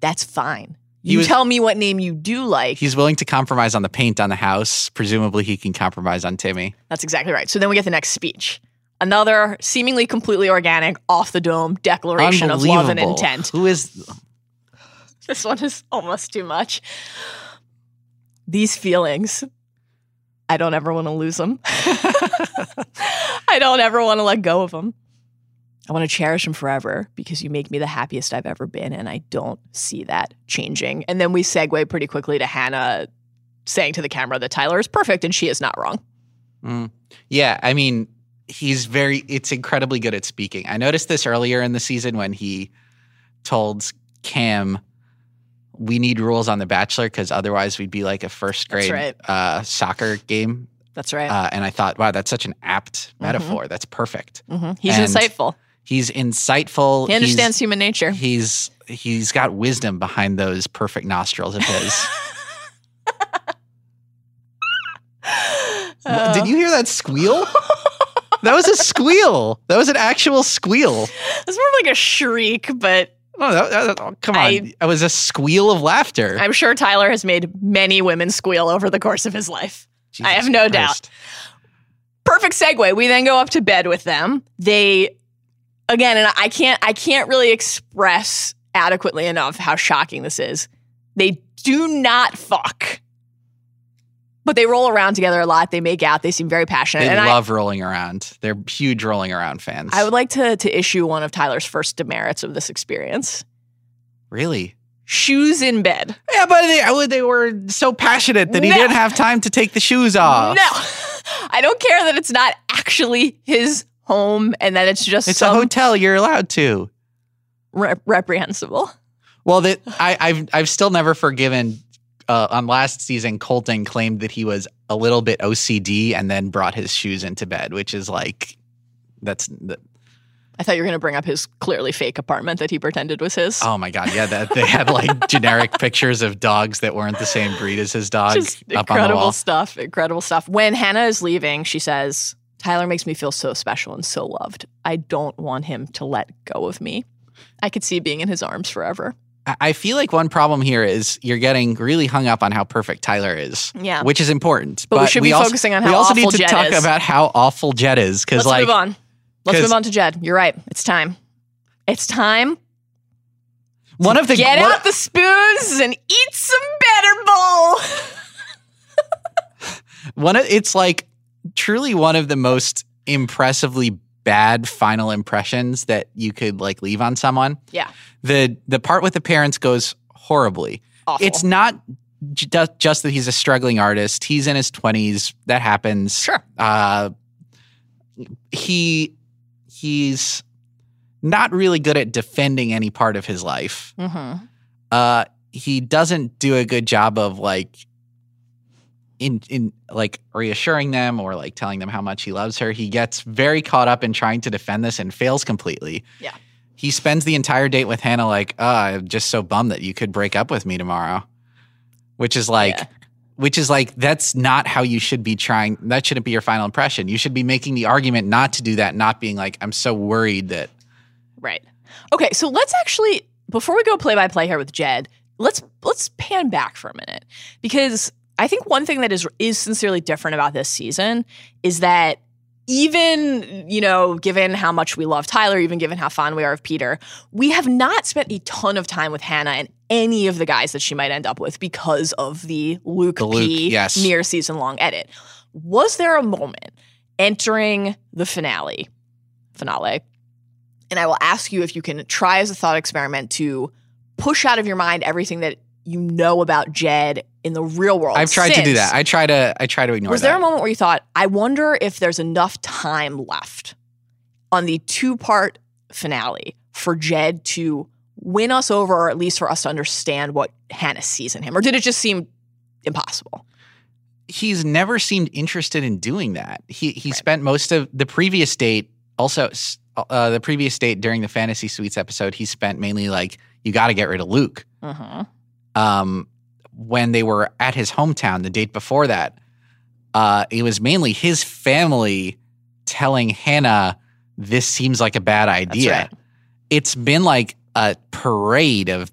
A: that's fine. You
D: was-
A: tell me what name you do like.
D: He's willing to compromise on the paint on the house. Presumably, he can compromise on Timmy.
A: That's exactly right. So then we get the next speech. Another seemingly completely organic, off the dome declaration of love and intent.
D: Who is?
A: This one is almost too much. These feelings, I don't ever want to lose them. I don't ever want to let go of them. I want to cherish them forever because you make me the happiest I've ever been, and I don't see that changing. And then we segue pretty quickly to Hannah saying to the camera that Tyler is perfect and she is not wrong.
D: Mm. Yeah, I mean, he's very. It's incredibly good at speaking. I noticed this earlier in the season when he told Cam, "We need rules on The Bachelor because otherwise we'd be like a first grade
A: right.
D: uh, soccer game."
A: That's right.
D: Uh, and I thought, wow, that's such an apt
A: Mm-hmm.
D: metaphor. That's perfect.
A: Mhm. He's
D: and
A: insightful.
D: He's insightful.
A: He understands human nature.
D: He's, he's he's got wisdom behind those perfect nostrils of his. Did you hear that squeal? that was a squeal. That was an actual squeal.
A: It's more like a shriek, but
D: Oh, that, that- oh, come on.
A: I-
D: it was a squeal of laughter.
A: I'm sure Tyler has made many women squeal over the course of his life. I have no doubt. Perfect segue. We then go up to bed with them. They again, and I can't I can't really express adequately enough how shocking this is. They do not fuck. But they roll around together a lot. They make out. They seem very passionate.
D: They
A: and I,
D: love rolling around. They're huge rolling around fans.
A: I would like to to issue one of Tyler's first demerits of this experience.
D: really?
A: Shoes in bed.
D: Yeah, but they, oh, they were so passionate that he
A: No.
D: didn't have time to take the shoes off.
A: No, I don't care that it's not actually his home and that it's just
D: It's a hotel. You're allowed to.
A: rep- reprehensible.
D: Well, that I, I've I've still never forgiven. Uh, on last season, Colton claimed that he was a little bit OCD and then brought his shoes into bed, which is like that's the,
A: I thought you were going to bring up his clearly fake apartment that he pretended was his.
D: oh my god, yeah. That they had like generic pictures of dogs that weren't the same breed as his dog
A: Just
D: up on the
A: incredible
D: wall.
A: stuff. Incredible stuff. When Hannah is leaving, she says, Tyler makes me feel so special and so loved. I don't want him to let go of me. I could see being in his arms forever.
D: I- feel like one problem here is you're getting really hung up on how perfect Tyler is.
A: Yeah.
D: Which is important.
A: But we should be
D: also,
A: focusing on
D: we
A: how
D: also
A: awful
D: need to
A: Jed
D: talk
A: is.
D: about how awful Jed is. Because
A: Let's
D: like
A: move on. Let's move on to Jed. You're right. It's time. It's time.
D: one of the
A: Get
D: one-
A: out the spoons and eat some better bowl.
D: one of it's like truly one of the most impressively bad final impressions that you could like leave on someone.
A: yeah.
D: The the part with the parents goes horribly.
A: Awful.
D: It's not ju- just that he's a struggling artist. He's in his 20s. That happens.
A: Sure.
D: Uh he he's not really good at defending any part of his life.
A: Mm-hmm.
D: Uh he doesn't do a good job of like in in like reassuring them or like telling them how much he loves her. He gets very caught up in trying to defend this and fails completely.
A: Yeah.
D: He spends the entire date with Hannah like, "Oh, I'm just so bummed that you could break up with me tomorrow." Which is like
A: Yeah.
D: which is like that's not how you should be trying. That shouldn't be your final impression. You should be making the argument not to do that, not being like, "I'm so worried that
A: Right. Okay, so let's actually before we go play by play here with Jed, let's let's pan back for a minute because I think one thing that is is sincerely different about this season is that even, you know, given how much we love Tyler, even given how fond we are of Peter, we have not spent a ton of time with Hannah and any of the guys that she might end up with because of the Luke,
D: The Luke,
A: P
D: yes.
A: near season long edit. Was there a moment entering the finale, finale, and I will ask you if you can try as a thought experiment to push out of your mind everything that you know about Jed in the real world.
D: I've tried to do that. I try to I try to ignore it.
A: was
D: that.
A: there a moment where you thought, I wonder if there's enough time left on the two part finale for Jed to win us over, or at least for us to understand what Hannah sees in him? Or did it just seem impossible?
D: he's never seemed interested in doing that. He he
A: Right.
D: spent most of the previous date also uh, the previous date during the fantasy suites episode. He spent mainly like you got to get rid of Luke.
A: Mm-hmm.
D: Um, when they were at his hometown the date before that, uh, it was mainly his family telling Hannah this seems like a bad idea.
A: right.
D: It's been like a parade of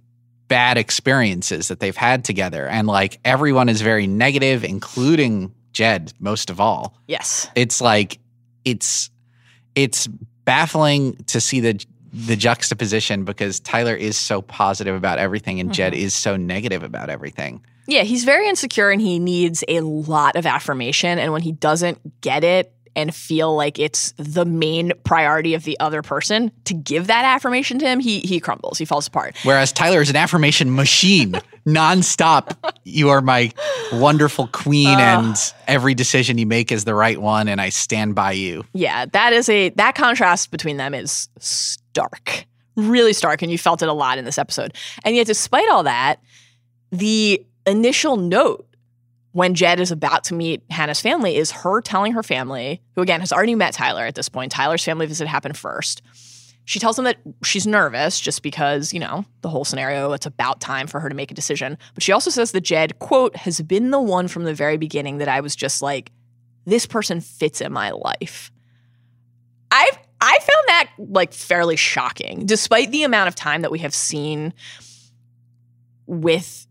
D: bad experiences that they've had together, and like everyone is very negative, including Jed most of all.
A: Yes.
D: It's like it's it's baffling to see the the juxtaposition because Tyler is so positive about everything and Jed mm-hmm. is so negative about everything.
A: Yeah, he's very insecure and he needs a lot of affirmation. And when he doesn't get it and feel like it's the main priority of the other person to give that affirmation to him, he he crumbles. He falls apart.
D: Whereas Tyler is an affirmation machine, nonstop. You are my wonderful queen, and every decision you make is the right one, and I stand by you.
A: Yeah, that is a that contrast between them is stark. Really stark, and you felt it a lot in this episode. And yet, despite all that, the initial note when Jed is about to meet Hannah's family is her telling her family, who again has already met Tyler at this point. Tyler's family visit happened first. She tells them that she's nervous just because, you know, the whole scenario, it's about time for her to make a decision. But she also says that Jed, quote, has been the one from the very beginning that I was just like, this person fits in my life. I I found that like fairly shocking, despite the amount of time that we have seen with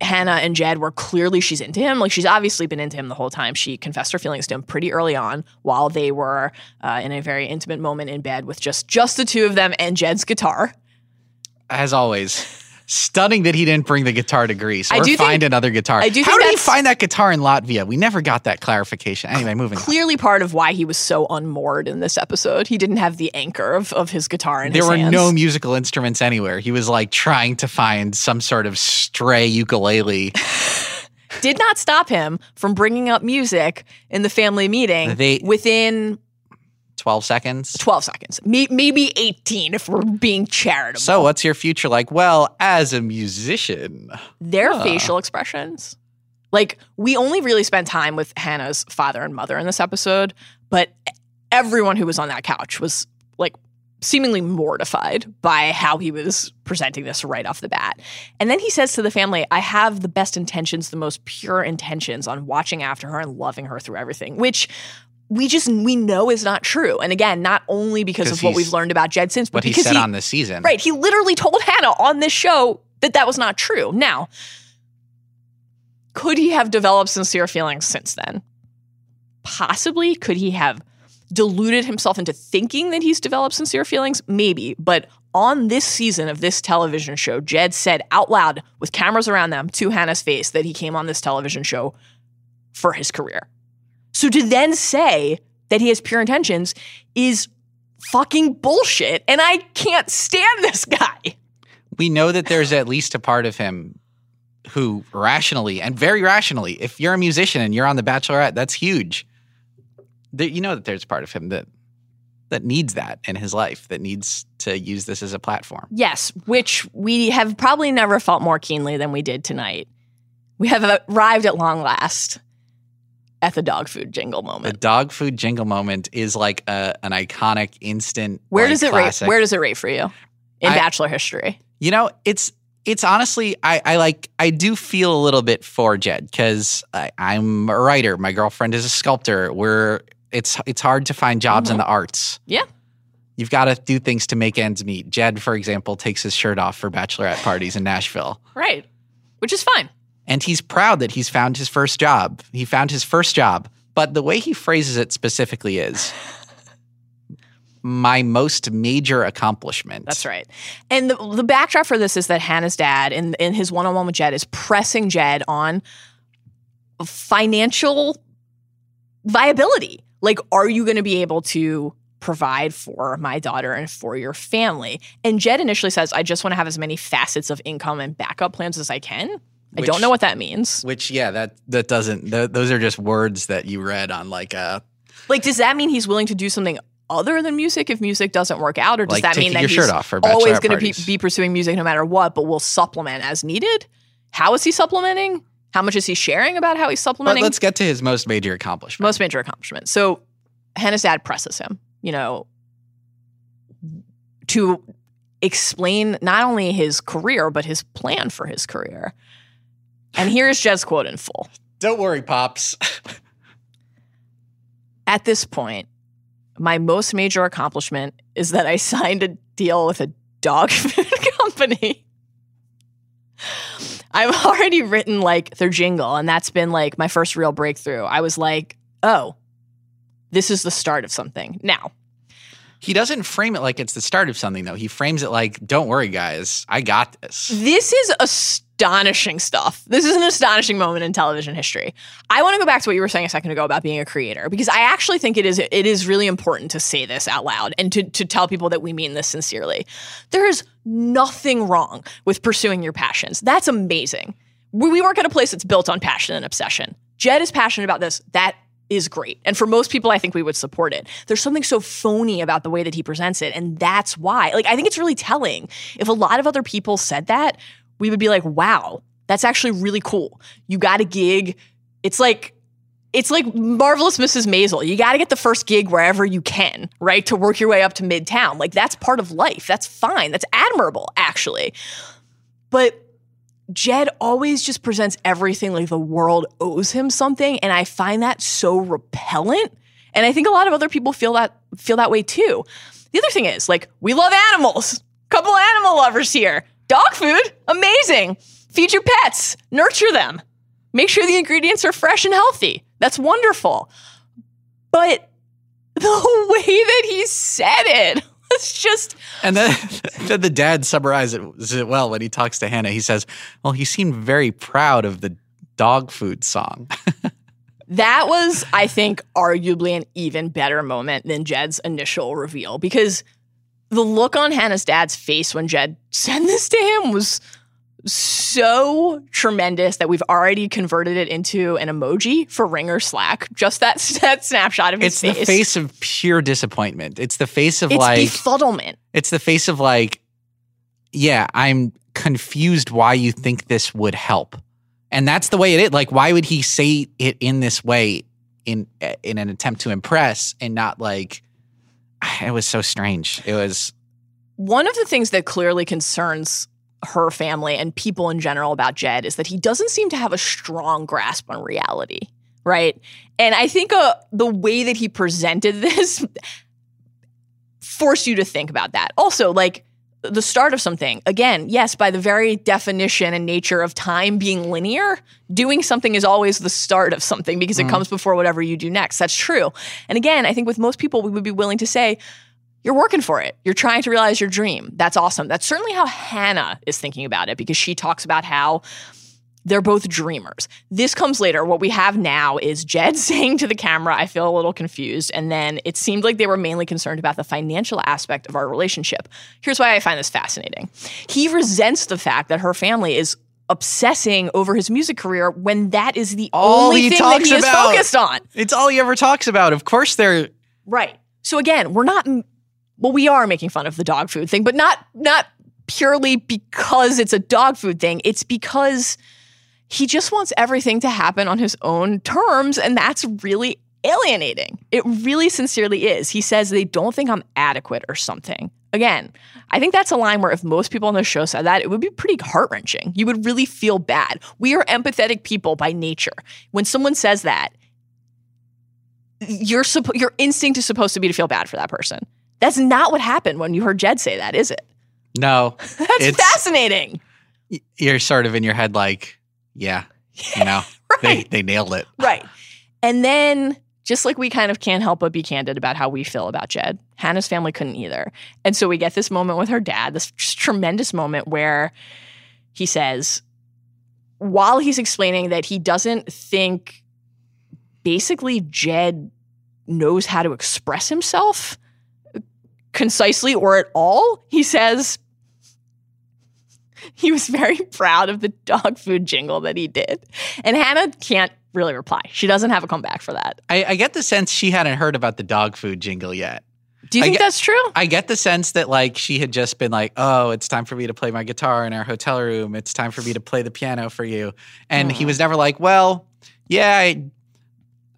A: Hannah and Jed, where clearly she's into him. Like she's obviously been into him the whole time. She confessed her feelings to him pretty early on, while they were uh, in a very intimate moment in bed with just just the two of them and Jed's guitar.
D: As always, stunning that he didn't bring the guitar to Greece
A: I
D: or
A: do think-
D: find another guitar.
A: I do
D: How did he find that guitar in Latvia? We never got that clarification. Anyway, moving on.
A: Clearly, part of why he was so unmoored in this episode. He didn't have the anchor of, of his guitar in
D: There were
A: hands.
D: no musical instruments anywhere. He was like trying to find some sort of stray ukulele.
A: did not stop him from bringing up music in the family meeting
D: They-
A: within
D: 12 seconds.
A: 12 seconds, maybe 18 if we're being charitable.
D: So, what's your future like? Well, as a musician,
A: Their
D: Huh.
A: facial expressions. Like, we only really spent time with Hannah's father and mother in this episode, but everyone who was on that couch was like seemingly mortified by how he was presenting this right off the bat. And then he says to the family, I have the best intentions, the most pure intentions on watching after her and loving her through everything, which we just we know is not true. And again, not only because of what we've learned about Jed since, but
D: what he
A: because
D: said
A: he,
D: on this season.
A: Right. He literally told Hannah on this show that that was not true. Now, could he have developed sincere feelings since then? Possibly. Could he have deluded himself into thinking that he's developed sincere feelings? Maybe. But on this season of this television show, Jed said out loud with cameras around them to Hannah's face that he came on this television show for his career. So to then say that he has pure intentions is fucking bullshit. And I can't stand this guy.
D: we know that there's at least a part of him who rationally and very rationally, if you're a musician and you're on The Bachelorette, that's huge. You know that there's a part of him that that needs that in his life, that needs to use this as a platform.
A: Yes, which we have probably never felt more keenly than we did tonight. We have arrived at long last at the dog food jingle moment.
D: The dog food jingle moment is like a, an iconic instant.
A: Where
D: like,
A: does it
D: classic.
A: rate? Where does it rate for you in
D: I-
A: Bachelor history?
D: You know, it's it's honestly I, I like I do feel a little bit for Jed because I'm a writer. My girlfriend is a sculptor. We're it's it's hard to find jobs in mm-hmm. the arts.
A: Yeah.
D: You've got to do things to make ends meet. Jed, for example, takes his shirt off for bachelorette parties in Nashville.
A: Right, which is fine.
D: And he's proud that he's found his first job. He found his first job. But the way he phrases it specifically is my most major accomplishment.
A: That's right. And the, the backdrop for this is that Hannah's dad, in, in his one on one with Jed, is pressing Jed on financial viability. Like, are you going to be able to provide for my daughter and for your family? And Jed initially says, I just want to have as many facets of income and backup plans as I can. I don't know what that means.
D: Which, yeah, that that doesn't. Th- those are just words that you read on like a
A: Like, does that mean he's willing to do something other than music if music doesn't work out? Or does
D: Like
A: that mean that he's
D: shirt off for
A: always going to be, be pursuing music no matter what, but will supplement as needed? How is he supplementing? How much is he sharing about how he's
D: But
A: supplementing?
D: let's get to his most major accomplishment.
A: Most major accomplishment. So Hannah's dad presses him, you know, to explain not only his career, but his plan for his career. And here's Jed's quote in full.
D: Don't worry, pops.
A: At this point, my most major accomplishment is that I signed a deal with a dog food company. I've already written like their jingle, and that's been like my first real breakthrough. I was like, oh, this is the start of something. Now,
D: he doesn't frame it like it's the start of something, though. He frames it like, "Don't worry, guys, I got this."
A: this is astonishing stuff. This is an astonishing moment in television history. I want to go back to what you were saying a second ago about being a creator because I actually think it is it is really important to say this out loud and to to tell people that we mean this sincerely. There is nothing wrong with pursuing your passions. That's amazing. We, we work at a place that's built on passion and obsession. Jed is passionate about this. That is great. And for most people, I think we would support it. There's something so phony about the way that he presents it. And that's why. Like, I think it's really telling. If a lot of other people said that, we would be like, wow, that's actually really cool. You got a gig. It's like, it's like marvelous Mrs. Maisel. You got to get the first gig wherever you can, right? To work your way up to midtown. Like that's part of life. That's fine. That's admirable, actually. But Jed always just presents everything like the world owes him something, and I find that so repellent. And I think a lot of other people feel that feel that way too. The other thing is, like, we love animals. Couple animal lovers here. Dog food, amazing. Feed your pets, nurture them. Make sure the ingredients are fresh and healthy. That's wonderful. But the way that he said it was just
D: And then, then the dad summarizes it well when he talks to Hannah. He says, "Well, he seemed very proud of the dog food song."
A: That was, I think, arguably an even better moment than Jed's initial reveal because the look on Hannah's dad's face when Jed said this to him was so tremendous that we've already converted it into an emoji for Ringer Slack. Just that, that snapshot of his
D: it's
A: face.
D: the face of pure disappointment. It's the face of
A: It's
D: like
A: befuddlement.
D: it's the face of like yeah, I'm confused why you think this would help. And that's the way it is. Like why would he say it in this way in in an attempt to impress and not like it was so strange. It was
A: One of the things that clearly concerns her family and people in general about Jed is that he doesn't seem to have a strong grasp on reality, right? And I think uh, the way that he presented this forced you to think about that. Also, like the start of something, again, yes, by the very definition and nature of time being linear, doing something is always the start of something because it mm. comes before whatever you do next. That's true. And again, I think with most people, we would be willing to say, you're working for it. You're trying to realize your dream. That's awesome. That's certainly how Hannah is thinking about it because she talks about how they're both dreamers. This comes later. What we have now is Jed saying to the camera, I feel a little confused. And then it seemed like they were mainly concerned about the financial aspect of our relationship. Here's why I find this fascinating. He resents the fact that her family is obsessing over his music career when that is the
D: All
A: only
D: he
A: thing that he is
D: about.
A: focused on.
D: it's all he ever talks about. Of course they're
A: Right. So again, we're not well we are making fun of the dog food thing, but not not purely because it's a dog food thing. It's because he just wants everything to happen on his own terms and that's really alienating. It really sincerely is. He says they don't think I'm adequate or something. Again, I think that's a line where if most people on the show said that, it would be pretty heart wrenching. You would really feel bad. We are empathetic people by nature. When someone says that, your your instinct is supposed to be to feel bad for that person. That's not what happened when you heard Jed say that, is it?
D: no.
A: That's fascinating.
D: you're sort of in your head like Yeah. You know, they,
A: Right.
D: they nailed it.
A: Right. And then, just like we kind of can't help but be candid about how we feel about Jed, Hannah's family couldn't either. And so we get this moment with her dad, this tremendous moment where he says, while he's explaining that he doesn't think basically Jed knows how to express himself concisely or at all, he says, he was very proud of the dog food jingle that he did. And Hannah can't really reply. She doesn't have a comeback for that.
D: I, I get the sense she hadn't heard about the dog food jingle yet.
A: Do you
D: I
A: think
D: get-
A: that's true?
D: I get the sense that like she had just been like, "Oh, it's time for me to play my guitar in our hotel room. It's time for me to play the piano for you." And he
A: Mhm.
D: was never like, "Well, yeah, I,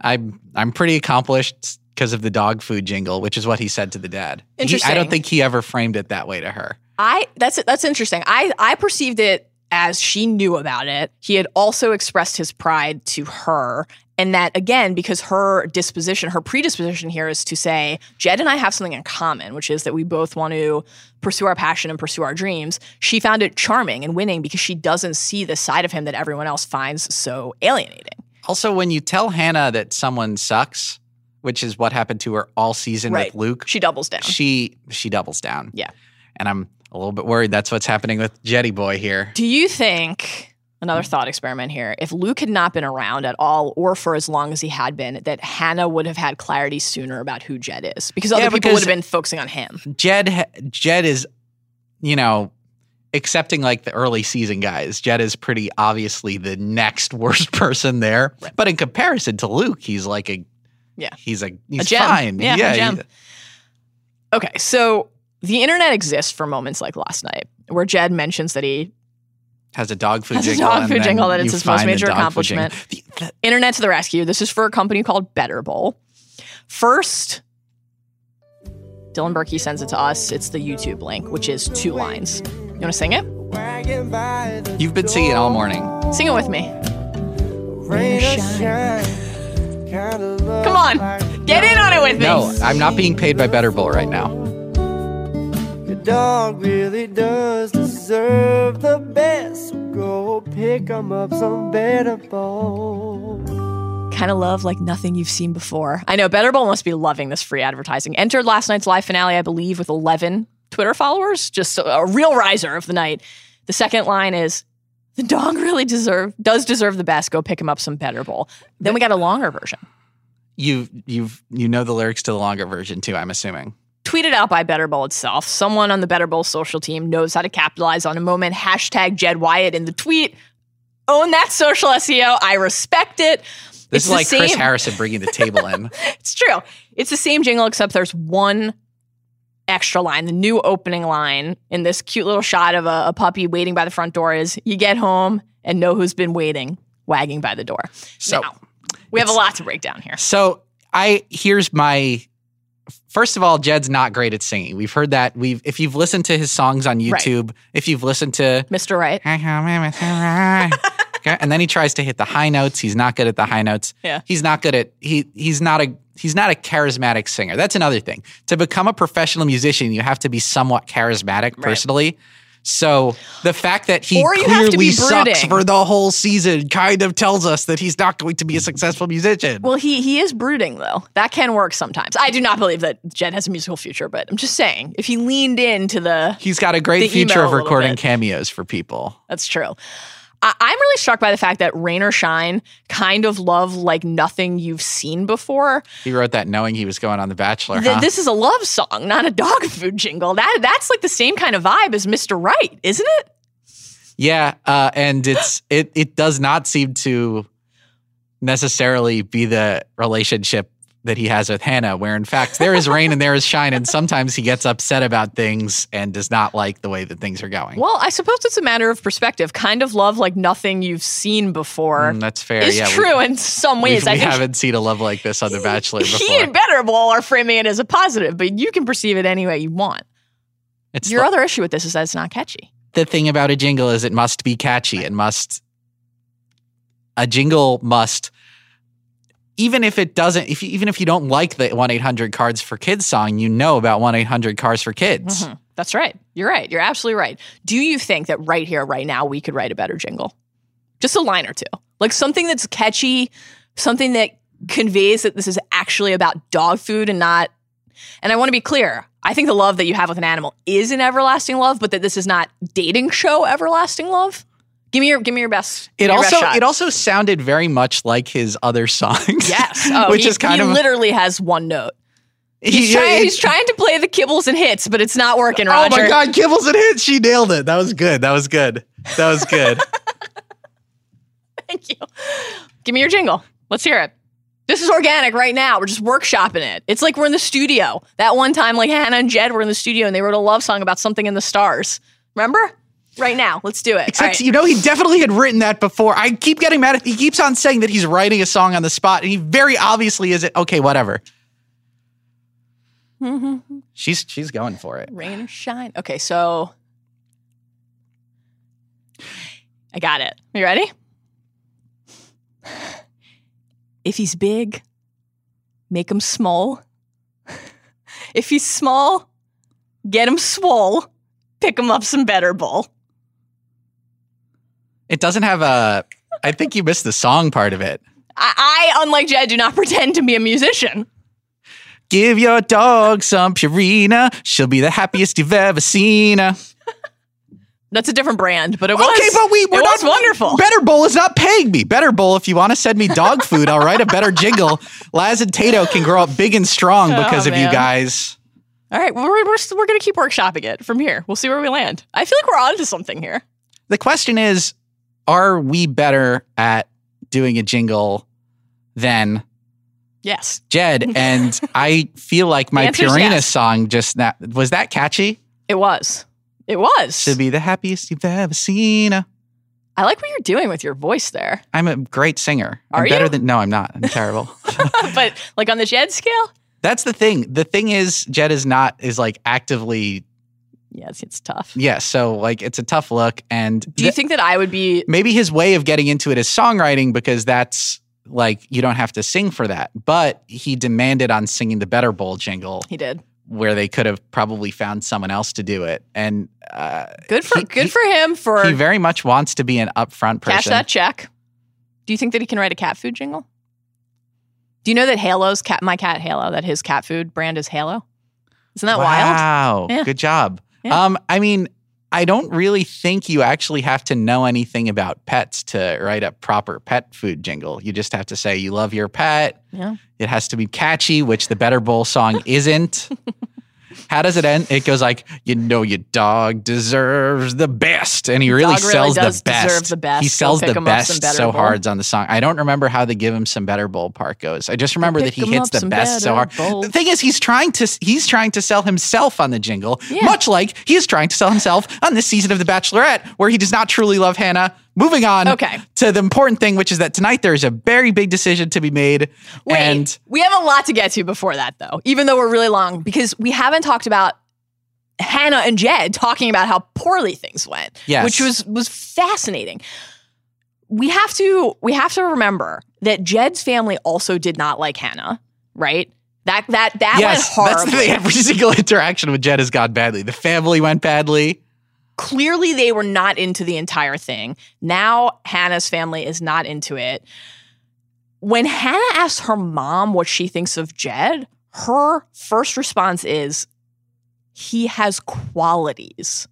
D: I'm I'm pretty accomplished because of the dog food jingle," which is what he said to the dad. He- I don't think he ever framed it that way to her.
A: I that's that's interesting. I I perceived it as she knew about it. He had also expressed his pride to her. And that again, because her disposition, her predisposition here is to say, Jed and I have something in common, which is that we both want to pursue our passion and pursue our dreams. She found it charming and winning because she doesn't see the side of him that everyone else finds so alienating.
D: Also, when you tell Hannah that someone sucks, which is what happened to her all season
A: Right.
D: with Luke,
A: She doubles down.
D: she she doubles down.
A: Yeah.
D: and I'm a little bit worried that's what's happening with Jetty Boy here.
A: Do you think another thought experiment here? If Luke had not been around at all, or for as long as he had been, that Hannah would have had clarity sooner about who Jed is, because other
D: Yeah,
A: people would have been focusing on him.
D: Jed Jed is, you know, accepting like the early season guys. Jed is pretty obviously the next worst person there,
A: Right.
D: but in comparison to Luke, he's like a
A: Yeah.
D: he's a he's
A: gem.
D: fine.
A: Yeah, a
D: he-
A: Okay, so the internet exists for moments like last night, where Jed mentions that he
D: has a dog food
A: Has a
D: jingle.
A: dog food jingle that it's his most
D: find the
A: major accomplishment.
D: The- the-
A: internet to the rescue. This is for a company called Better Bowl. First, Dylan Berkey sends it to us. It's the YouTube link, which is two lines. You want to sing it?
D: You've been singing all morning.
A: Sing it with me.
C: Come
A: Come on, get in on it with me.
D: No, I'm not being paid by Better Bowl right now.
C: Your dog really does deserve the best. So go pick 'em up some better bowl.
A: kind of love like nothing you've seen before. I know Better Bowl must be loving this free advertising. Entered last night's live finale, I believe, with 11 Twitter followers. Just a, a real riser of the night. The second line is, "The dog really deserve does deserve the best. Go pick him up some Better Bowl." Then we got a longer version,
D: You you've you know the lyrics to the longer version too. I'm assuming.
A: Tweeted out by Better Bowl itself. Someone on the Better Bowl social team knows how to capitalize on a moment. Hashtag Jed Wyatt in the tweet. Own that social SEO. I respect it.
D: This
A: It's
D: is like Chris Harrison bringing the table in.
A: It's true. It's the same jingle, except there's one extra line. The new opening line in this cute little shot of a, a puppy waiting by the front door is You get home and know who's been waiting, wagging by the door.
D: So
A: now, we have a lot to break down here.
D: So I here's my first of all, Jed's not great at singing. We've heard that. We've if you've listened to his songs on
A: Right.
D: YouTube, if you've listened to
A: Mr. Right.
D: And then he tries to hit the high notes. He's not good at the high notes.
A: Yeah.
D: He's not good at he he's not a he's not a charismatic singer. That's another thing. To become a professional musician, you have to be somewhat charismatic personally. So the fact that he
A: Or you have to
D: clearly
A: be
D: sucks for the whole season kind of tells us that he's not going to be a successful musician.
A: Well, he he is brooding though. That can work sometimes. I do not believe that Jed has a musical future, but I'm just saying if he leaned into the
D: He's got a great future of recording
A: bit.
D: cameos for people.
A: That's true. I- I'm really struck by the fact that Rain or Shine kind of love like nothing you've seen before.
D: He wrote that knowing he was going on The Bachelor.
A: Th-
D: huh?
A: This is a love song, not a dog food jingle. That that's like the same kind of vibe as Mr. Right, isn't it?
D: Yeah, uh, and it's it it does not seem to necessarily be the relationship that he has with Hannah, where in fact there is rain and there is shine, and sometimes he gets upset about things and does not like the way that things are going.
A: Well, I suppose it's a matter of perspective. Kind of love like nothing you've seen before
D: Mm, that's fair.
A: is
D: yeah, we-
A: true in some ways.
D: we
A: I
D: haven't seen a love like this on The Bachelor
A: he
D: before.
A: and Better Bowl are framing it as a positive, but you can perceive it any way you want.
D: It's
A: Your
D: the,
A: other issue with this is that it's not catchy.
D: the thing about a jingle is it must be catchy. It must a jingle must even if it doesn't if you, even if you don't like the 1-800 cards for kids song you know about 1-800 cars for kids
A: Mhm. That's right. You're right. You're absolutely right. Do you think that right here, right now, we could write a better jingle? Just a line or two. Like something that's catchy, something that conveys that this is actually about dog food and not. And I want to be clear. I think the love that you have with an animal is an everlasting love, but that this is not dating show everlasting love. Give me your give me your best.
D: It
A: your best
D: also
A: shot.
D: it also sounded very much like his other songs.
A: yes, oh,
D: which
A: he,
D: is kind
A: he
D: of
A: literally has one note. He's,
D: He-
A: trying, he's trying to play the kibbles and hits, but it's not working. Roger.
D: Oh my god, kibbles and hits! She nailed it. That was good. That was good. That was good.
A: Thank you. Give me your jingle. Let's hear it. This is organic right now. We're just workshopping it. It's like we're in the studio. That one time, like Hannah and Jed were in the studio and they wrote a love song about something in the stars. Remember? Right now. Let's do it. Right.
D: you know he definitely had written that before. I keep getting mad at. He keeps on saying that he's writing a song on the spot, and he very obviously is. It okay? Whatever. she's she's going for it.
A: Rain or shine. Okay, so I got it. You ready? If he's big, make him small. if he's small, get him swole. Pick him up some better bull.
D: It doesn't have a. I think you missed the song part of it.
A: I, I, unlike Jed, do not pretend to be a musician.
D: Give your dog some Purina. She'll be the happiest you've ever seen. her.
A: That's a different brand, but it was
D: Okay, but we we're
A: it
D: not
A: was wonderful.
D: Better Bowl is not paying me. Better Bowl, if you want to send me dog food, I'll write a better jingle. Laz and Tato can grow up big and strong oh, because
A: Oh,
D: of you
A: man.
D: guys.
A: All right, we're, we're, we're going to keep workshopping it from here. We'll see where we land. I feel like we're on to something here.
D: The question is, are we better at doing a jingle than
A: Yes.
D: Jed? And I feel like my Purina
A: yes.
D: song just that was that catchy.
A: It was. It was.
D: Should be the happiest you've ever seen.
A: I like what you're doing with your voice there.
D: I'm a great singer.
A: Are
D: I'm better
A: you?
D: than no, I'm not. I'm terrible.
A: but like on the Jed scale,
D: That's the thing. The thing is, Jed is not is like actively
A: yes, it's tough.
D: yeah. So like it's a tough look, and
A: Do you
D: th-
A: think that I would be
D: maybe his way of getting into it is songwriting because that's like you don't have to sing for that. But he demanded on singing the Better Bowl jingle,
A: he did.
D: where they could have probably found someone else to do it, and uh,
A: Good for
D: He-
A: good
D: he-
A: for him for
D: he very much wants to be an upfront person.
A: cash that check. Do you think that he can write a cat food jingle? Do you know that Halo's cat my cat Halo, that his cat food brand is Halo? Isn't that wild?
D: Wow,
A: Yeah.
D: good job.
A: Yeah.
D: Um, I mean, I don't really think you actually have to know anything about pets to write a proper pet food jingle. You just have to say you love your pet.
A: Yeah.
D: It has to be catchy, which the Better Bowl song isn't. How does it end? It goes like, you know, your dog deserves the best, and he really
A: dog
D: sells
A: does
D: the best.
A: deserve the best.
D: He sells the best so
A: Bowl.
D: hard on the song. I don't remember how the give him some Better Bowl part goes. I just remember that he hits the best so hard.
A: Bowl.
D: The thing is, he's trying to he's trying to sell himself on the jingle,
A: Yeah.
D: much like he is trying to sell himself on this season of The Bachelorette, where he does not truly love Hannah. Moving on
A: Okay.
D: to the important thing, which is that tonight there is a very big decision to be made,
A: Wait,
D: and
A: we have a lot to get to before that, though, even though we're really long, because we haven't talked about Hannah and Jed talking about how poorly things went,
D: Yes.
A: which was was fascinating. We have to we have to remember that Jed's family also did not like Hannah, right? That that that
D: yes,
A: went
D: that's the thing. Every single interaction with Jed has gone badly. The family went badly.
A: Clearly, they were not into the entire thing. Now Hannah's family is not into it. When Hannah asks her mom what she thinks of Jed, her first response is, "He has qualities."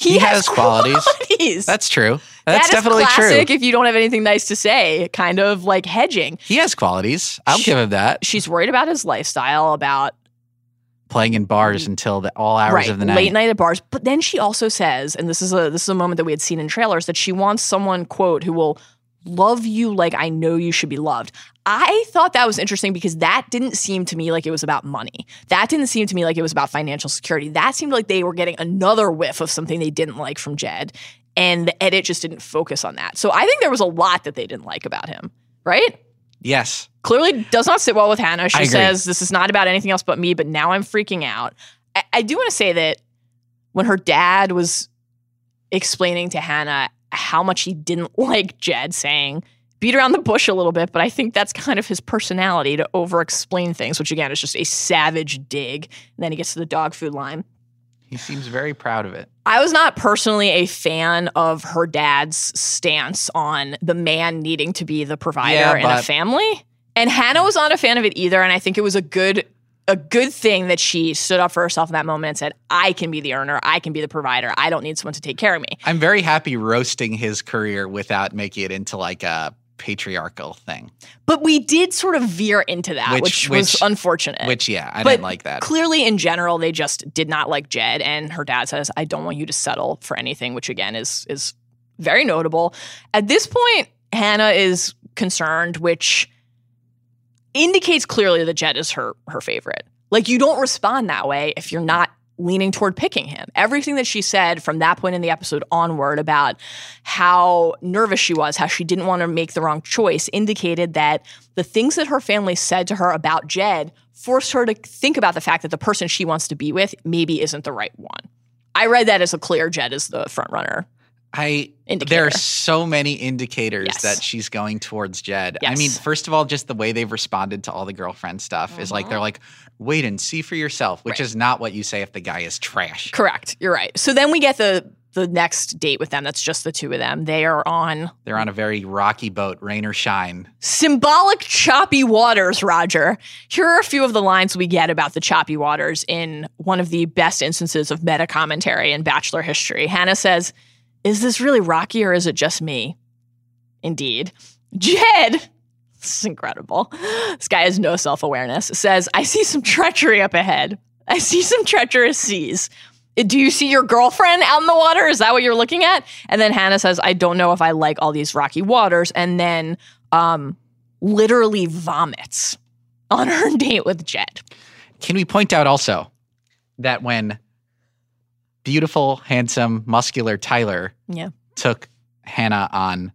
D: He has qualities.
A: qualities.
D: That's true. That's
A: That is
D: definitely
A: classic
D: true.
A: If you don't have anything nice to say, kind of like hedging.
D: He has qualities. I'll
A: Sh-
D: give him that.
A: She's worried about his lifestyle, about
D: Playing in bars mm. until the, all hours
A: right,
D: of the night.
A: late night at bars. But then she also says, and this is a this is a moment that we had seen in trailers, that she wants someone quote who will love you like I know you should be loved. I thought that was interesting because that didn't seem to me like it was about money. That didn't seem to me like it was about financial security. That seemed like they were getting another whiff of something they didn't like from Jed, and the edit just didn't focus on that. So I think there was a lot that they didn't like about him. Right?
D: Yes.
A: clearly does not sit well with Hannah. She says, This is not about anything else but me, but now I'm freaking out. I, I do want to say that when her dad was explaining to Hannah how much he didn't like Jed, saying, beat around the bush a little bit, but I think that's kind of his personality to over explain things, which again is just a savage dig. And then he gets to the dog food line.
D: He seems very proud of it.
A: I was not personally a fan of her dad's stance on the man needing to be the provider
D: Yeah,
A: in a family. And Hannah was not a fan of it either. And I think it was a good a good thing that she stood up for herself in that moment and said, I can be the earner, I can be the provider. I don't need someone to take care of me.
D: I'm very happy roasting his career without making it into like a patriarchal thing.
A: But we did sort of veer into that,
D: Which-
A: which, was
D: which-
A: unfortunate.
D: Which yeah, I
A: But
D: didn't like that.
A: Clearly, in general, they just did not like Jed, and her dad says, "I don't want you to settle for anything," which again is is very notable. At this point, Hannah is concerned, which indicates clearly that Jed is her her favorite. Like you don't respond that way if you're not leaning toward picking him. Everything that she said from that point in the episode onward about how nervous she was, how she didn't want to make the wrong choice, indicated that the things that her family said to her about Jed forced her to think about the fact that the person she wants to be with maybe isn't the right one. I read that as a clear Jed is the front runner.
D: I
A: Indicator.
D: there are so many indicators
A: Yes.
D: that she's going towards Jed. I mean, first of all, just the way they've responded to all the girlfriend stuff is like they're like, wait and see for yourself, which
A: Mm-hmm. Right.
D: is not what you say if the guy is trash.
A: Correct. You're right. So then we get the the next date with them. That's just the two of them. They are on
D: They're on a very rocky boat, rain or shine.
A: symbolic choppy waters, Roger. Here are a few of the lines we get about the choppy waters in one of the best instances of meta commentary in Bachelor history. Hannah says, Is this really rocky or is it just me? Indeed. Jed, this is incredible. This guy has no self awareness, says, I see some treachery up ahead. I see some treacherous seas. Do you see your girlfriend out in the water? Is that what you're looking at? And then Hannah says, I don't know if I like all these rocky waters. And then um, literally vomits on her date with Jed.
D: Can we point out also that when beautiful, handsome, muscular Tyler
A: Yeah.
D: took Hannah on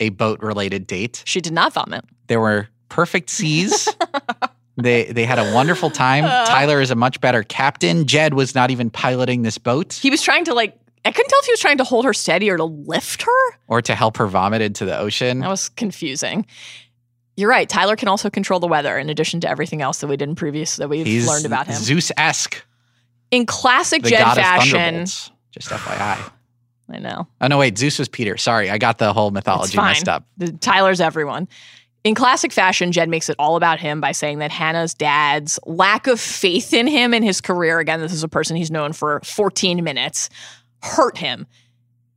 D: a boat related date,
A: She did not vomit.
D: there were perfect seas. they they had a wonderful time.
A: Uh.
D: Tyler is a much better captain. Jed was not even piloting this boat
A: He was trying to, like, I couldn't tell if he was trying to hold her steady or to lift her.
D: or to help her vomit into the ocean.
A: That was confusing. You're right. Tyler can also control the weather in addition to everything else that we did in previous that we've
D: He's
A: learned about him.
D: Zeus-esque,
A: In classic
D: the
A: Jed
D: god of
A: fashion.
D: thunderbolts. Just FYI.
A: I know.
D: Oh no, wait, Zeus was Peter. Sorry, I got the whole mythology messed up.
A: The- Tyler's everyone. In classic fashion, Jed makes it all about him by saying that Hannah's dad's lack of faith in him and his career, again, this is a person he's known for 14 minutes, hurt him.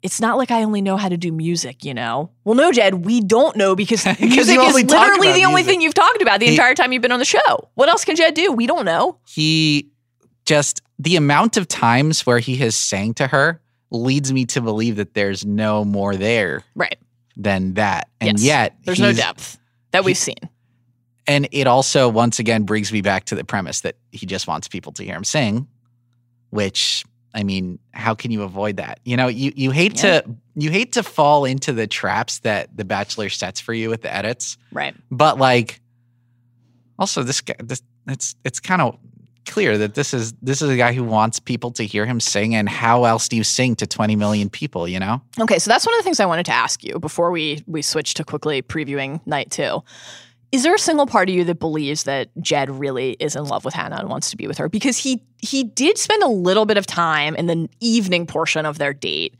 A: It's not like I only know how to do music, you know? Well, no, Jed, we don't know because music is literally the only
D: music.
A: thing you've talked about the
D: He-
A: entire time you've been on the show. What else can Jed do? We don't know.
D: He just the amount of times where he has sang to her leads me to believe that there's no more there
A: Right.
D: than that. And
A: Yes.
D: yet
A: There's no depth that we've seen.
D: And it also once again brings me back to the premise that he just wants people to hear him sing, which I mean, how can you avoid that? You know, you you hate to you hate to fall into the traps that the Bachelor sets for you with the edits,
A: Right.
D: but like also this guy this it's it's kind of clear that this is this is a guy who wants people to hear him sing and how else do you sing to 20 million people, you know?
A: Okay, so that's one of the things I wanted to ask you before we we switch to quickly previewing night two. Is there a single part of you that believes that Jed really is in love with Hannah and wants to be with her? Because he he did spend a little bit of time in the evening portion of their date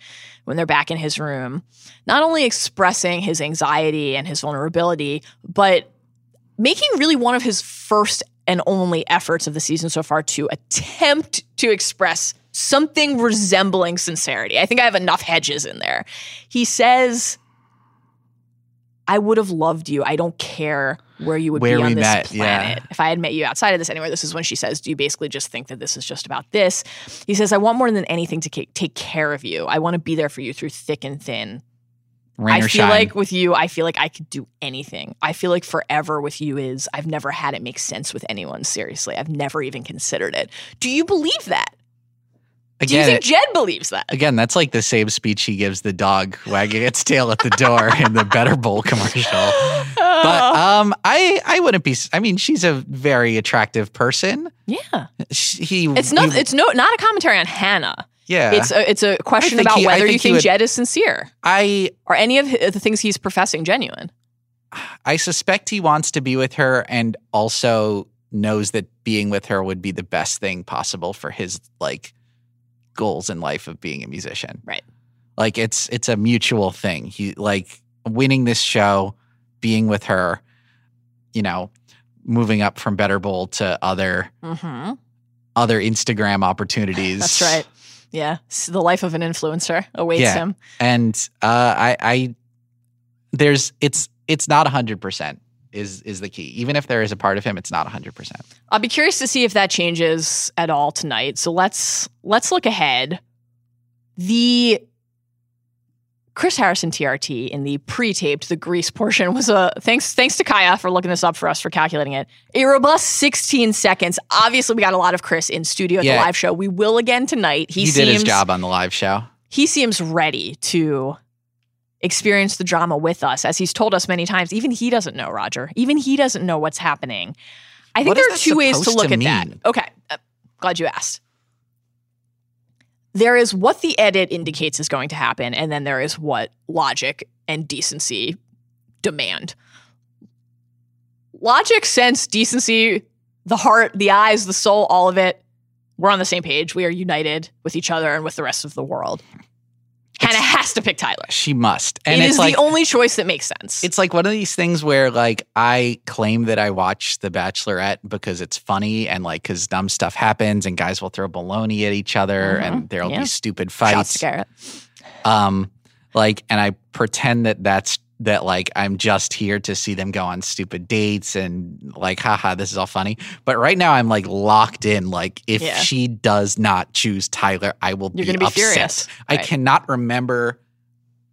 A: when they're back in his room, not only expressing his anxiety and his vulnerability, but making really one of his first and only efforts of the season so far to attempt to express something resembling sincerity. I think I have enough hedges in there. He says, I would have loved you. I don't care where you would
D: Where
A: be on this
D: met, yeah.
A: planet. If I had met you outside of this anywhere, this is when she says, Do you basically just think that this is just about this? He says, I want more than anything to take care of you. I want to be there for you through thick and thin.
D: Rain
A: I feel
D: shine.
A: like with you, I feel like I could do anything. I feel like forever with you is I've never had it make sense with anyone. Seriously, I've never even considered it. Do you believe that? Do you think Jed believes that?
D: Again, that's like the same speech he gives the dog wagging its tail at the door in the Better Bowl commercial. But um, I I wouldn't be. I mean, she's a very attractive person.
A: yeah,
D: She, he,
A: it's not.
D: he-
A: It's no, not a commentary on Hannah.
D: Yeah.
A: It's a, it's a question about
D: he-
A: whether you
D: think he
A: think
D: would-
A: Jed is sincere
D: I
A: or any of the things he's professing genuine.
D: I suspect he wants to be with her, and also knows that being with her would be the best thing possible for his like goals in life of being a musician.
A: Right.
D: Like it's it's a mutual thing. He like winning this show, being with her, you know, moving up from Better Bowl to other
A: Mm-hmm.
D: other Instagram opportunities.
A: That's right. Yeah. The life of an influencer awaits
D: Yeah.
A: him.
D: And uh, I, I, there's, it's, it's not hundred percent is is the key. Even if there is a part of him, it's not hundred percent.
A: I'll be curious to see if that changes at all tonight. So let's let's look ahead. The Chris Harrison TRT in the pre-taped the Greece portion was a thanks thanks to Kaya for looking this up for us for calculating it. A robust 16 seconds. Obviously, we got a lot of Chris in studio at
D: Yeah.
A: the live show. We will again tonight. He,
D: He,
A: seems,
D: did his job on the live show.
A: He seems ready to experience the drama with us, as he's told us many times. Even he doesn't know, Roger. Even he doesn't know what's happening. I think
D: What
A: there are two ways to look
D: to
A: at that. Okay, uh, glad you asked. There is what the edit indicates is going to happen, and then there is what logic and decency demand. Logic, sense, decency, the heart, the eyes, the soul, all of it. We're on the same page. We are united with each other and with the rest of the world. Hannah has to pick Tyler.
D: She must, and
A: it
D: it's
A: is
D: like
A: the only choice that makes sense.
D: it's like one of these things where like I claim that I watch The Bachelorette because it's funny and like because dumb stuff happens and guys will throw baloney at each other
A: Mhm.
D: and there'll
A: Yeah.
D: be stupid fights.
A: to Garrett.
D: Um, like, and I pretend that that's that like I'm just here to see them go on stupid dates and like, haha, this is all funny. But right now I'm like locked in. Like, if
A: Yeah.
D: she does not choose Tyler, I will
A: You're
D: be
A: be
D: upset.
A: furious.
D: I
A: Right.
D: cannot remember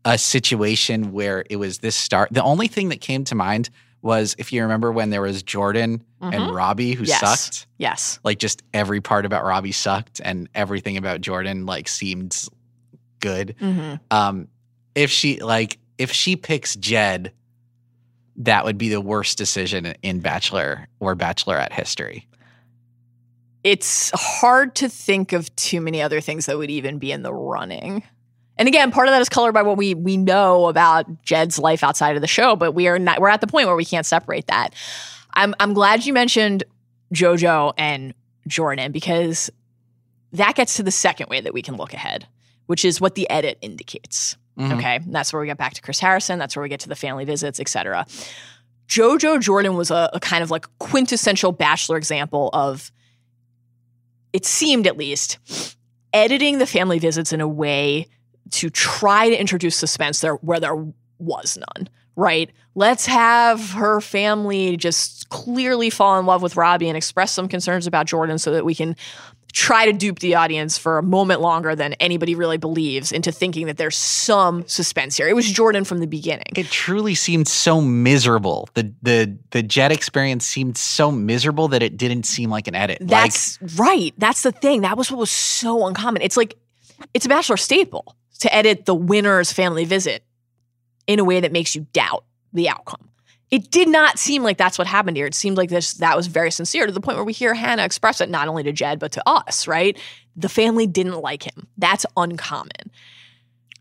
D: a situation where it was this start. The only thing that came to mind was if you remember when there was Jordan
A: Mhm.
D: and Robby who
A: Yes.
D: sucked.
A: Yes.
D: Like just every part about Robby sucked and everything about Jordan like seemed good.
A: hmm
D: Um, if she like if she picks Jed, that would be the worst decision in Bachelor or Bachelorette history.
A: It's hard to think of too many other things that would even be in the running. And again, part of that is colored by what we we know about Jed's life outside of the show, but we are not we're at the point where we can't separate that. I'm I'm glad you mentioned JoJo and Jordan because that gets to the second way that we can look ahead, which is what the edit indicates.
D: Mhm.
A: Okay. And that's where we get back to Chris Harrison. That's where we get to the family visits, et cetera. Jojo Jordan was a, a kind of like quintessential bachelor example of, it seemed at least, editing the family visits in a way to try to introduce suspense there where there was none, right? Let's have her family just clearly fall in love with Robby and express some concerns about Jordan so that we can try to dupe the audience for a moment longer than anybody really believes into thinking that there's some suspense here. It was Jordan from the beginning.
D: It truly seemed so miserable. The the the Jed experience seemed so miserable that it didn't seem like an edit.
A: That's right. That's the thing. That was what was so uncommon. It's like it's a bachelor staple to edit the winner's family visit in a way that makes you doubt the outcome. It did not seem like that's what happened here. It seemed like this that was very sincere to the point where we hear Hannah express it not only to Jed but to us, right? The family didn't like him. That's uncommon.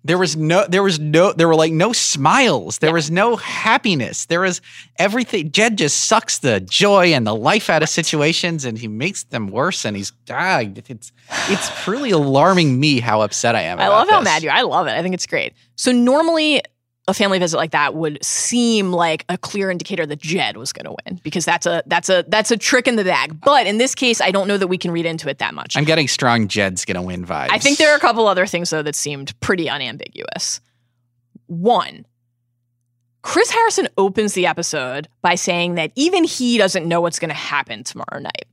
D: there was no there was no there were like no smiles. There was no happiness. There was everything. Jed just sucks the joy and the life out of situations and he makes them worse and he's ah, it's it's really alarming me how upset I am.
A: I love how mad you are. I love it. I think it's great. So normally a family visit like that would seem like a clear indicator that Jed was going to win because that's a that's a that's a trick in the bag. But in this case, I don't know that we can read into it that much.
D: I'm getting strong Jed's gonna win vibes.
A: I think there are a couple other things though that seemed pretty unambiguous. One, Chris Harrison opens the episode by saying that even he doesn't know what's going to happen tomorrow night.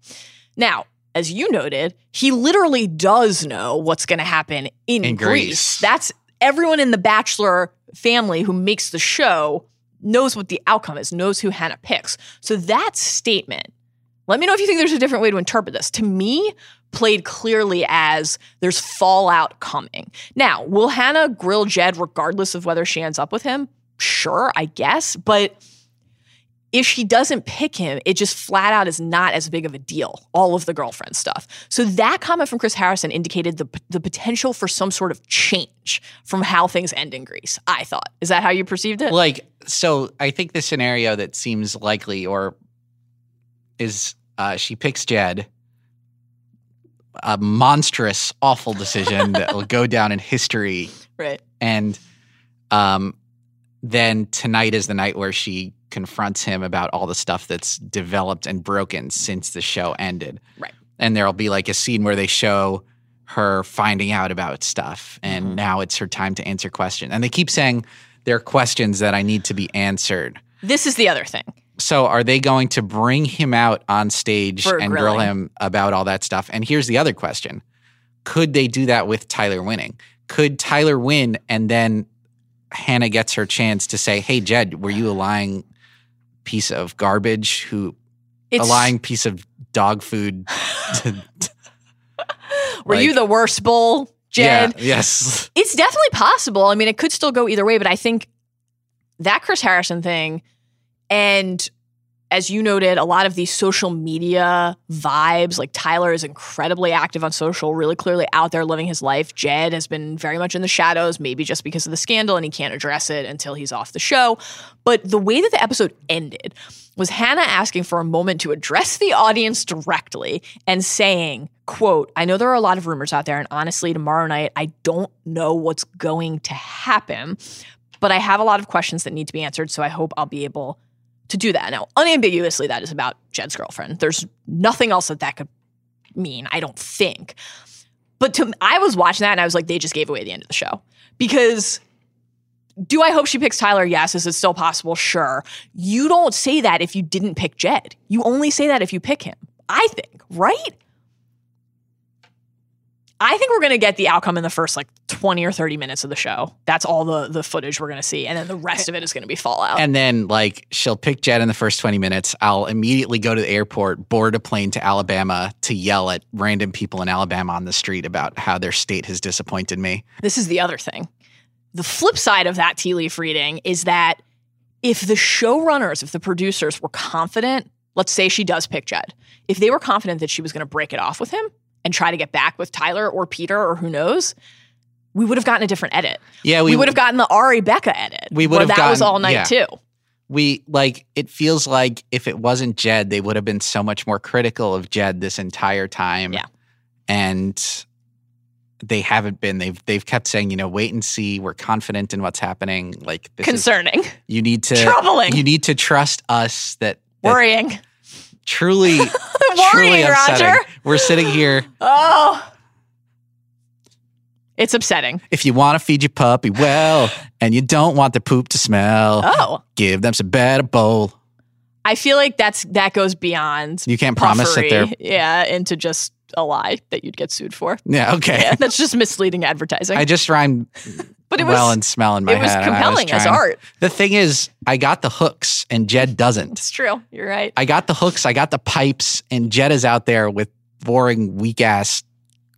A: Now, as you noted, he literally does know what's going to happen in,
D: In
A: Greece.
D: Greece.
A: That's everyone in the Bachelor family who makes the show knows what the outcome is, knows who Hannah picks. So that statement, let me know if you think there's a different way to interpret this. To me, played clearly as there's fallout coming. Now, will Hannah grill Jed regardless of whether she ends up with him? Sure, I guess. But if she doesn't pick him, it just flat out is not as big of a deal, all of the girlfriend stuff. So that comment from Chris Harrison indicated the, the potential for some sort of change from how things end in Greece, I thought. Is that how you perceived it?
D: like so I think the scenario that seems likely or is uh, she picks Jed. a monstrous, awful decision that will go down in history.
A: Right.
D: And um, then tonight is the night where she confronts him about all the stuff that's developed and broken since the show ended.
A: Right.
D: And there'll be like a scene where they show her finding out about stuff, and
A: Mm-hmm.
D: now it's her time to answer questions. And they keep saying there are questions that I need to be answered.
A: This is the other thing.
D: So are they going to bring him out on stage
A: For
D: and grill him about all that stuff? And here's the other question. Could they do that with Tyler winning? Could Tyler win and then Hannah gets her chance to say, "Hey Jed, were you a lying piece of garbage who
A: It's
D: a lying piece of dog food?"
A: Were you the worst bull, Jed?
D: Yeah, yes.
A: It's definitely possible. I mean, it could still go either way, but I think that Chris Harrison thing and as you noted, a lot of these social media vibes, like Tyler is incredibly active on social, really clearly out there living his life. Jed has been very much in the shadows, maybe just because of the scandal, and he can't address it until he's off the show. But the way that the episode ended was Hannah asking for a moment to address the audience directly and saying, quote, I know there are a lot of rumors out there, and honestly, tomorrow night, I don't know what's going to happen, but I have a lot of questions that need to be answered, so I hope I'll be able to do that. Now, unambiguously, that is about Jed's girlfriend. There's nothing else that that could mean, I don't think. But to I was watching that and I was like, they just gave away the end of the show because. Do I hope she picks Tyler? Yes. Is it still possible? Sure. You don't say that if you didn't pick Jed. You only say that if you pick him. I think, right? I think we're going to get the outcome in the first like 20 or 30 minutes of the show. That's all the the footage we're going to see and then the rest of it is going to be fallout.
D: And then like she'll pick Jed in the first 20 minutes. I'll immediately go to the airport, board a plane to Alabama to yell at random people in Alabama on the street about how their state has disappointed me.
A: this is the other thing. The flip side of that tea leaf reading is that if the showrunners, if the producers were confident, let's say she does pick Jed, if they were confident that she was going to break it off with him and try to get back with Tyler or Peter or who knows, we would have gotten a different edit.
D: Yeah,
A: We,
D: we,
A: would have gotten the Arie Becca edit.
D: We would have
A: that was all night
D: yeah.
A: too.
D: we like it feels like if it wasn't Jed, they would have been so much more critical of Jed this entire time.
A: Yeah.
D: And they haven't been. They've they've kept saying, you know, wait and see. We're confident in what's happening. Like this is,
A: Concerning,
D: you need to
A: Troubling.
D: You need to trust us that, that
A: worrying,
D: truly truly
A: worrying,
D: upsetting.
A: Roger.
D: We're sitting here.
A: Oh, it's upsetting.
D: If you want to feed your puppy well, and you don't want the poop to smell,
A: Oh,
D: give them some better bowl.
A: I feel like that's that goes beyond
D: You can't promise that they're
A: yeah, into just a lie that you'd get sued for.
D: yeah okay.
A: Yeah, that's just misleading advertising.
D: I just rhymed
A: but it was
D: well and smell in my
A: it was
D: head. and I
A: compelling as art.
D: The thing is, I got the hooks and Jed doesn't.
A: It's true. You're right.
D: I got the hooks, I got the pipes, and Jed is out there with boring, weak ass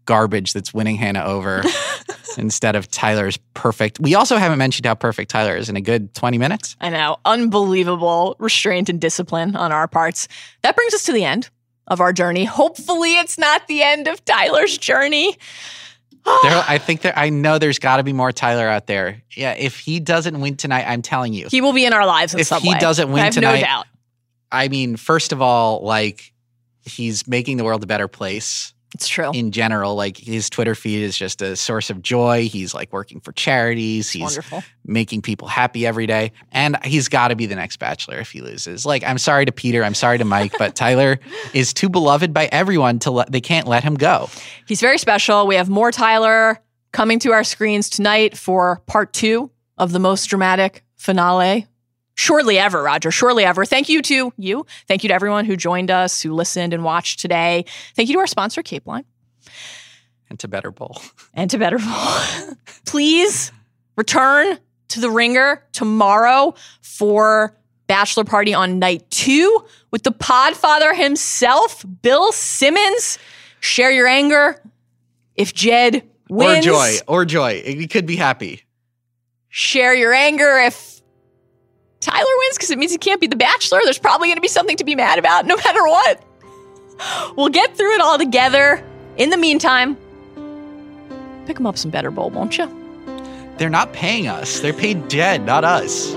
D: garbage that's winning Hannah over instead of Tyler's perfect. We also haven't mentioned how perfect Tyler is in a good 20 minutes.
A: I know. Unbelievable restraint and discipline on our parts. That brings us to the end of our journey. Hopefully, it's not the end of Tyler's journey.
D: There, I think there, I know there's got to be more Tyler out there. Yeah, if he doesn't win tonight, I'm telling you.
A: He will be in our lives in
D: If he
A: way.
D: doesn't win
A: I have
D: tonight-
A: no doubt.
D: I mean, first of all, like he's making the world a better place.
A: It's true.
D: in general. Like his Twitter feed is just a source of joy. He's like working for charities. He's
A: Wonderful.
D: making people happy every day. And he's got to be the next bachelor if he loses. Like, I'm sorry to Peter. I'm sorry to Mike, but Tyler is too beloved by everyone to let, they can't let him go.
A: He's very special. We have more Tyler coming to our screens tonight for part two of the most dramatic finale. Shortly ever, Roger. Shortly ever. Thank you to you. Thank you to everyone who joined us, who listened and watched today. Thank you to our sponsor, Cape Line,
D: And to Better Bowl.
A: and to Better Bowl. Please return to the ringer tomorrow for Bachelor Party on night two with the Podfather himself, Bill Simmons. Share your anger. If Jed wins,
D: Or joy. Or joy. He could be happy.
A: share your anger if Tyler wins because it means he can't be the bachelor. There's probably going to be something to be mad about no matter what. We'll get through it all together. In the meantime, pick him up some better bowl, won't you?
D: They're not paying us. They're paid dead, not us.